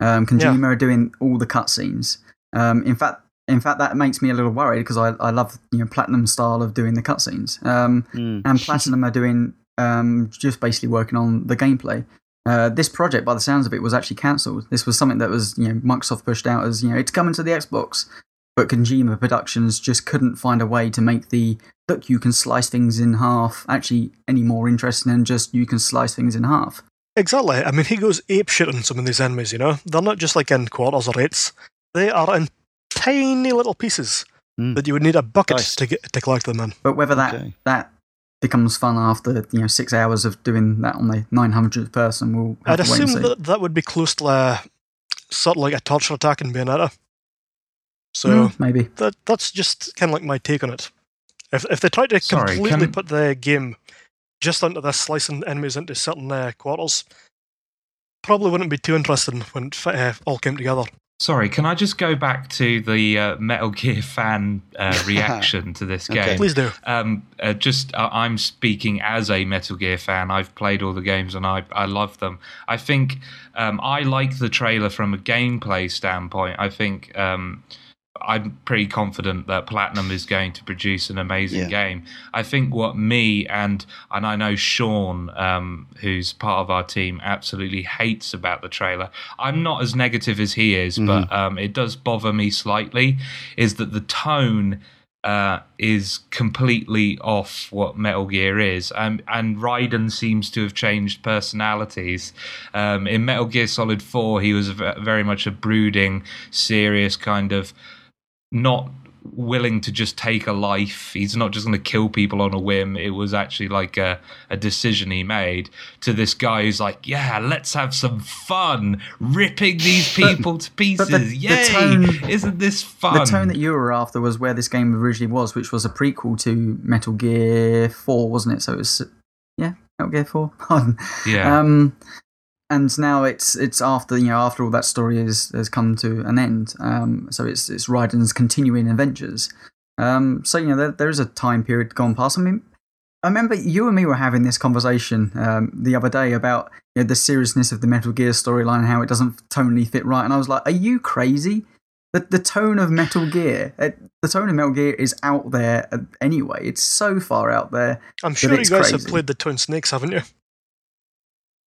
Um, Kojima are doing all the cutscenes. Um, in fact, in fact, that makes me a little worried because I, I love you know Platinum style of doing the cutscenes. Um, Mm. and Platinum are doing um, just basically working on the gameplay. Uh, this project, by the sounds of it, was actually cancelled. This was something that was you know Microsoft pushed out as you know it's coming to the Xbox, but Kojima Productions just couldn't find a way to make the look you can slice things in half actually any more interesting than just you can slice things in half. Exactly. I mean, he goes ape shit on some of these enemies. You know, they're not just like in quarters or eighths; they are in tiny little pieces Mm. that you would need a bucket Nice. to get to collect them in. But whether that Okay. that becomes fun after you know six hours of doing that on the 900th person, we'll have I'd to wait and assume see. that that would be close to uh, sort of like a torture attack in Bayonetta. So Mm, maybe. that that's just kind of like my take on it. If if they tried to Sorry, completely can- put the game just onto this slicing enemies into certain uh, quarters, probably wouldn't be too interesting when it uh, all came together. Sorry, can I just go back to the uh, Metal Gear fan uh, <laughs> reaction to this Okay. game? Please do. Um, uh, just uh, I'm speaking as a Metal Gear fan. I've played all the games and I I love them. I think um, I like the trailer from a gameplay standpoint. I think um, I'm pretty confident that Platinum is going to produce an amazing Yeah. game. I think what me and and I know Sean, um, who's part of our team, absolutely hates about the trailer. I'm not as negative as he is, but um, it does bother me slightly. Is that the tone? uh, is completely off what Metal Gear is, um, and Raiden seems to have changed personalities. Um, in Metal Gear Solid Four, he was very much a brooding, serious kind of not willing to just take a life. He's not just going to kill people on a whim. It was actually like a, a decision he made. To this guy who's like, yeah, let's have some fun ripping these people to pieces. the- the Yay! tone- Isn't this fun? The tone that you were after was where this game originally was, which was a prequel to Metal Gear 4, wasn't it? So it was, yeah, Metal Gear 4. <laughs> Pardon. yeah. Um, and now it's it's after you know after all that story has has come to an end. Um, so it's it's Raiden's continuing adventures. Um, so you know there, there is a time period gone past. I mean, I remember you and me were having this conversation um, the other day about you know, the seriousness of the Metal Gear storyline and how it doesn't tonally fit right. And I was like, "Are you crazy?" The the tone of Metal Gear, uh, the tone of Metal Gear is out there uh, anyway. It's so far out there. I'm sure you guys have played the Twin Snakes, haven't you?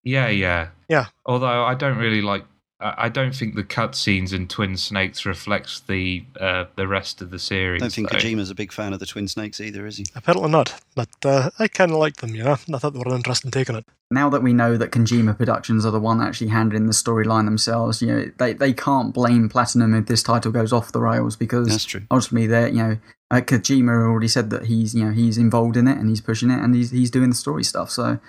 Yeah, yeah, Yeah. Although I don't really like. I I don't think the cutscenes in Twin Snakes reflects the uh, the rest of the series. I don't think though. Kojima's a big fan of the Twin Snakes either, is he? Apparently not, but uh, I kind of liked them. You know, I thought they were an interesting take on it. now that we know that Kojima Productions are the one actually handling the storyline themselves, you know, they, they can't blame Platinum if this title goes off the rails because That's true. ultimately they're, you know, uh, Kojima already said that he's, you know, he's involved in it and he's pushing it and he's, he's doing the story stuff. So,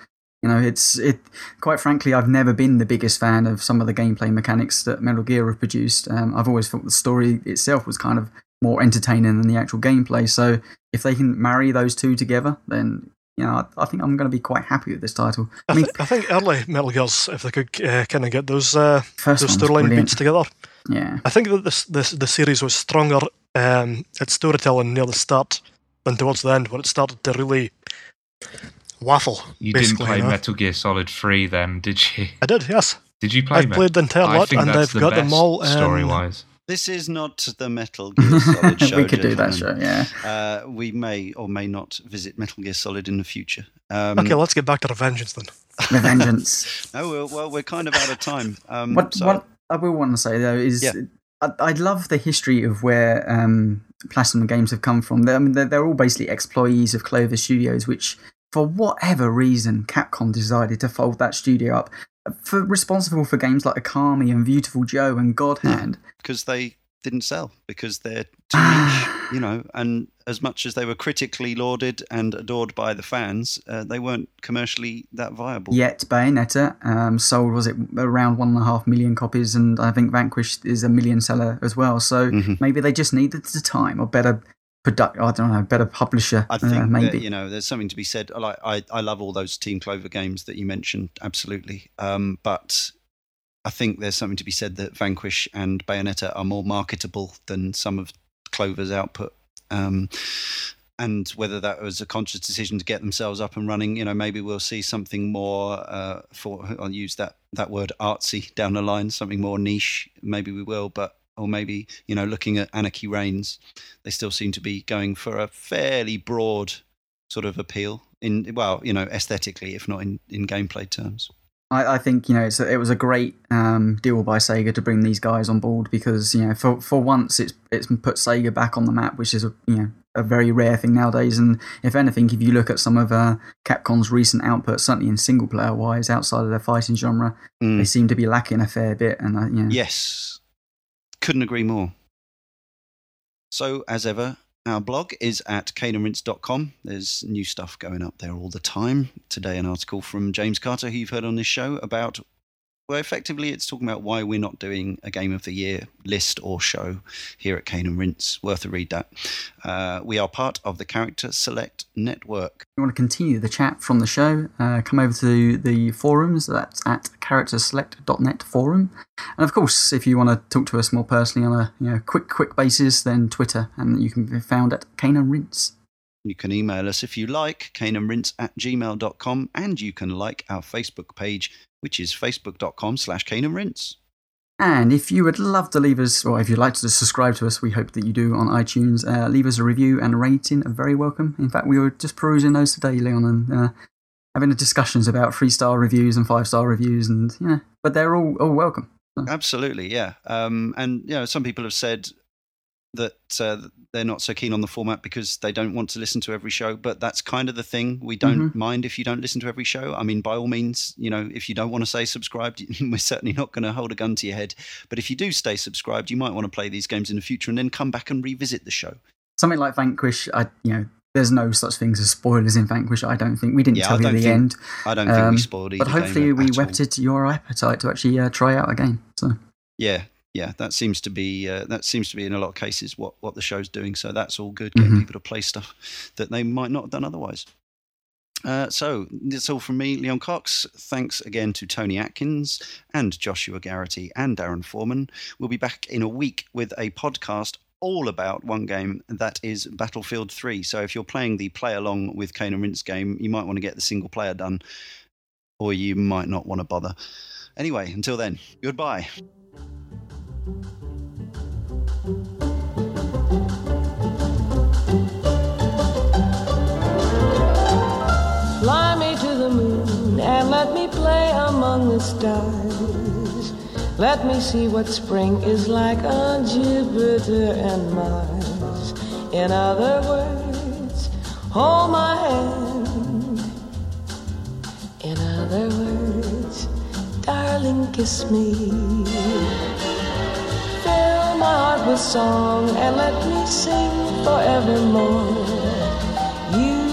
you know, it's, it, quite frankly, I've never been the biggest fan of some of the gameplay mechanics that Metal Gear have produced. Um, I've always thought the story itself was kind of more entertaining than the actual gameplay. So if they can marry those two together, then, you know, I, I think I'm going to be quite happy with this title. I, I mean, th- I think early Metal Gears, if they could uh, kind of get those uh, first those storyline beats together, Yeah. I think that this, this the series was stronger um, at storytelling near the start than towards the end, when it started to really waffle. You didn't play you know. Metal Gear Solid 3 then, did you? I did, yes. Did you play I've Met- played the entire lot, and that's I've the got them best all. Um, story wise. This is not the Metal Gear <laughs> Solid show. we could do that show, yeah. Uh, we may or may not visit Metal Gear Solid in the future. Um, Okay, let's get back to Revengeance then. Revengeance. <laughs> No, well, well, we're kind of out of time. Um, what, so- what I will want to say, though, is Yeah. I, I love the history of where um, Platinum Games have come from. They're, I mean, they're, they're all basically employees of Clover Studios, which, for whatever reason, Capcom decided to fold that studio up. For responsible for games like Okami and Beautiful Joe and God Hand. because they didn't sell because they're too niche, <sighs> you know. And as much as they were critically lauded and adored by the fans, uh, they weren't commercially that viable. Yet Bayonetta um, sold was it around one and a half million copies, and I think Vanquish is a million seller as well. So Mhm. maybe they just needed the time or better product. I don't know, better publisher. I think uh, that, maybe. you know there's something to be said. Like I, I love all those Team Clover games that you mentioned, absolutely. Um, but I think there's something to be said that Vanquish and Bayonetta are more marketable than some of Clover's output. Um, and whether that was a conscious decision to get themselves up and running, you know, maybe we'll see something more. Uh, for I'll use that that word artsy down the line, something more niche. Maybe we will, but or maybe you know, looking at Anarchy Reigns, they still seem to be going for a fairly broad sort of appeal in well, you know, aesthetically, if not in in gameplay terms. I, I think you know it's a, it was a great um, deal by Sega to bring these guys on board because you know for for once it's it's put Sega back on the map, which is a, you know a very rare thing nowadays. And if anything, if you look at some of uh, Capcom's recent output, certainly in single player wise, outside of their fighting genre, Mm. they seem to be lacking a fair bit. And uh, you know, Yes, couldn't agree more. So, as ever, our blog is at caneandrinse.com. There's new stuff going up there all the time. Today, an article from James Carter, who you've heard on this show, about well, effectively, it's talking about why we're not doing a Game of the Year list or show here at Cane and Rinse. Worth a read that. Uh, we are part of the Character Select Network. If you want to continue the chat from the show, uh, come over to the forums. That's at characterselect.net forum. And of course, if you want to talk to us more personally on a you know, quick, quick basis, then Twitter, and you can be found at Cane and Rinse. You can email us if you like, caneandrinse at gmail.com, and you can like our Facebook page, which is facebook.com slash caneandrinse. And if you would love to leave us, or if you'd like to subscribe to us, we hope that you do on iTunes, uh, leave us a review and a rating, are very welcome. In fact, we were just perusing those today, Leon, and uh, having discussions about three star reviews and five star reviews, and yeah, but they're all, all welcome. So. Absolutely, yeah. Um, and you know, some people have said that uh, they're not so keen on the format because they don't want to listen to every show. But that's kind of the thing. We don't Mhm. mind if you don't listen to every show. I mean, by all means, you know, if you don't want to stay subscribed, <laughs> we're certainly not going to hold a gun to your head. But if you do stay subscribed, you might want to play these games in the future and then come back and revisit the show. Something like Vanquish, I you know, there's no such things as spoilers in Vanquish. I don't think we didn't Yeah, tell you the think end, I don't think Um, we spoiled either. but hopefully we at all. whetted your appetite to actually uh, try out a game. So Yeah, yeah, that seems to be uh, that seems to be in a lot of cases what what the show's doing. So that's all good, getting Mhm. people to play stuff that they might not have done otherwise. Uh, so that's all from me, Leon Cox. Thanks again to Tony Atkins and Joshua Garrity and Darren Foreman. We'll be back in a week with a podcast all about one game that is Battlefield 3. So if you're playing the play along with Cane and Rinse game, you might want to get the single player done, or you might not want to bother. Anyway, until then, goodbye. Among the stars. Let me see what spring is like on Jupiter and Mars. In other words, hold my hand. In other words, darling, kiss me. Fill my heart with song and let me sing forevermore.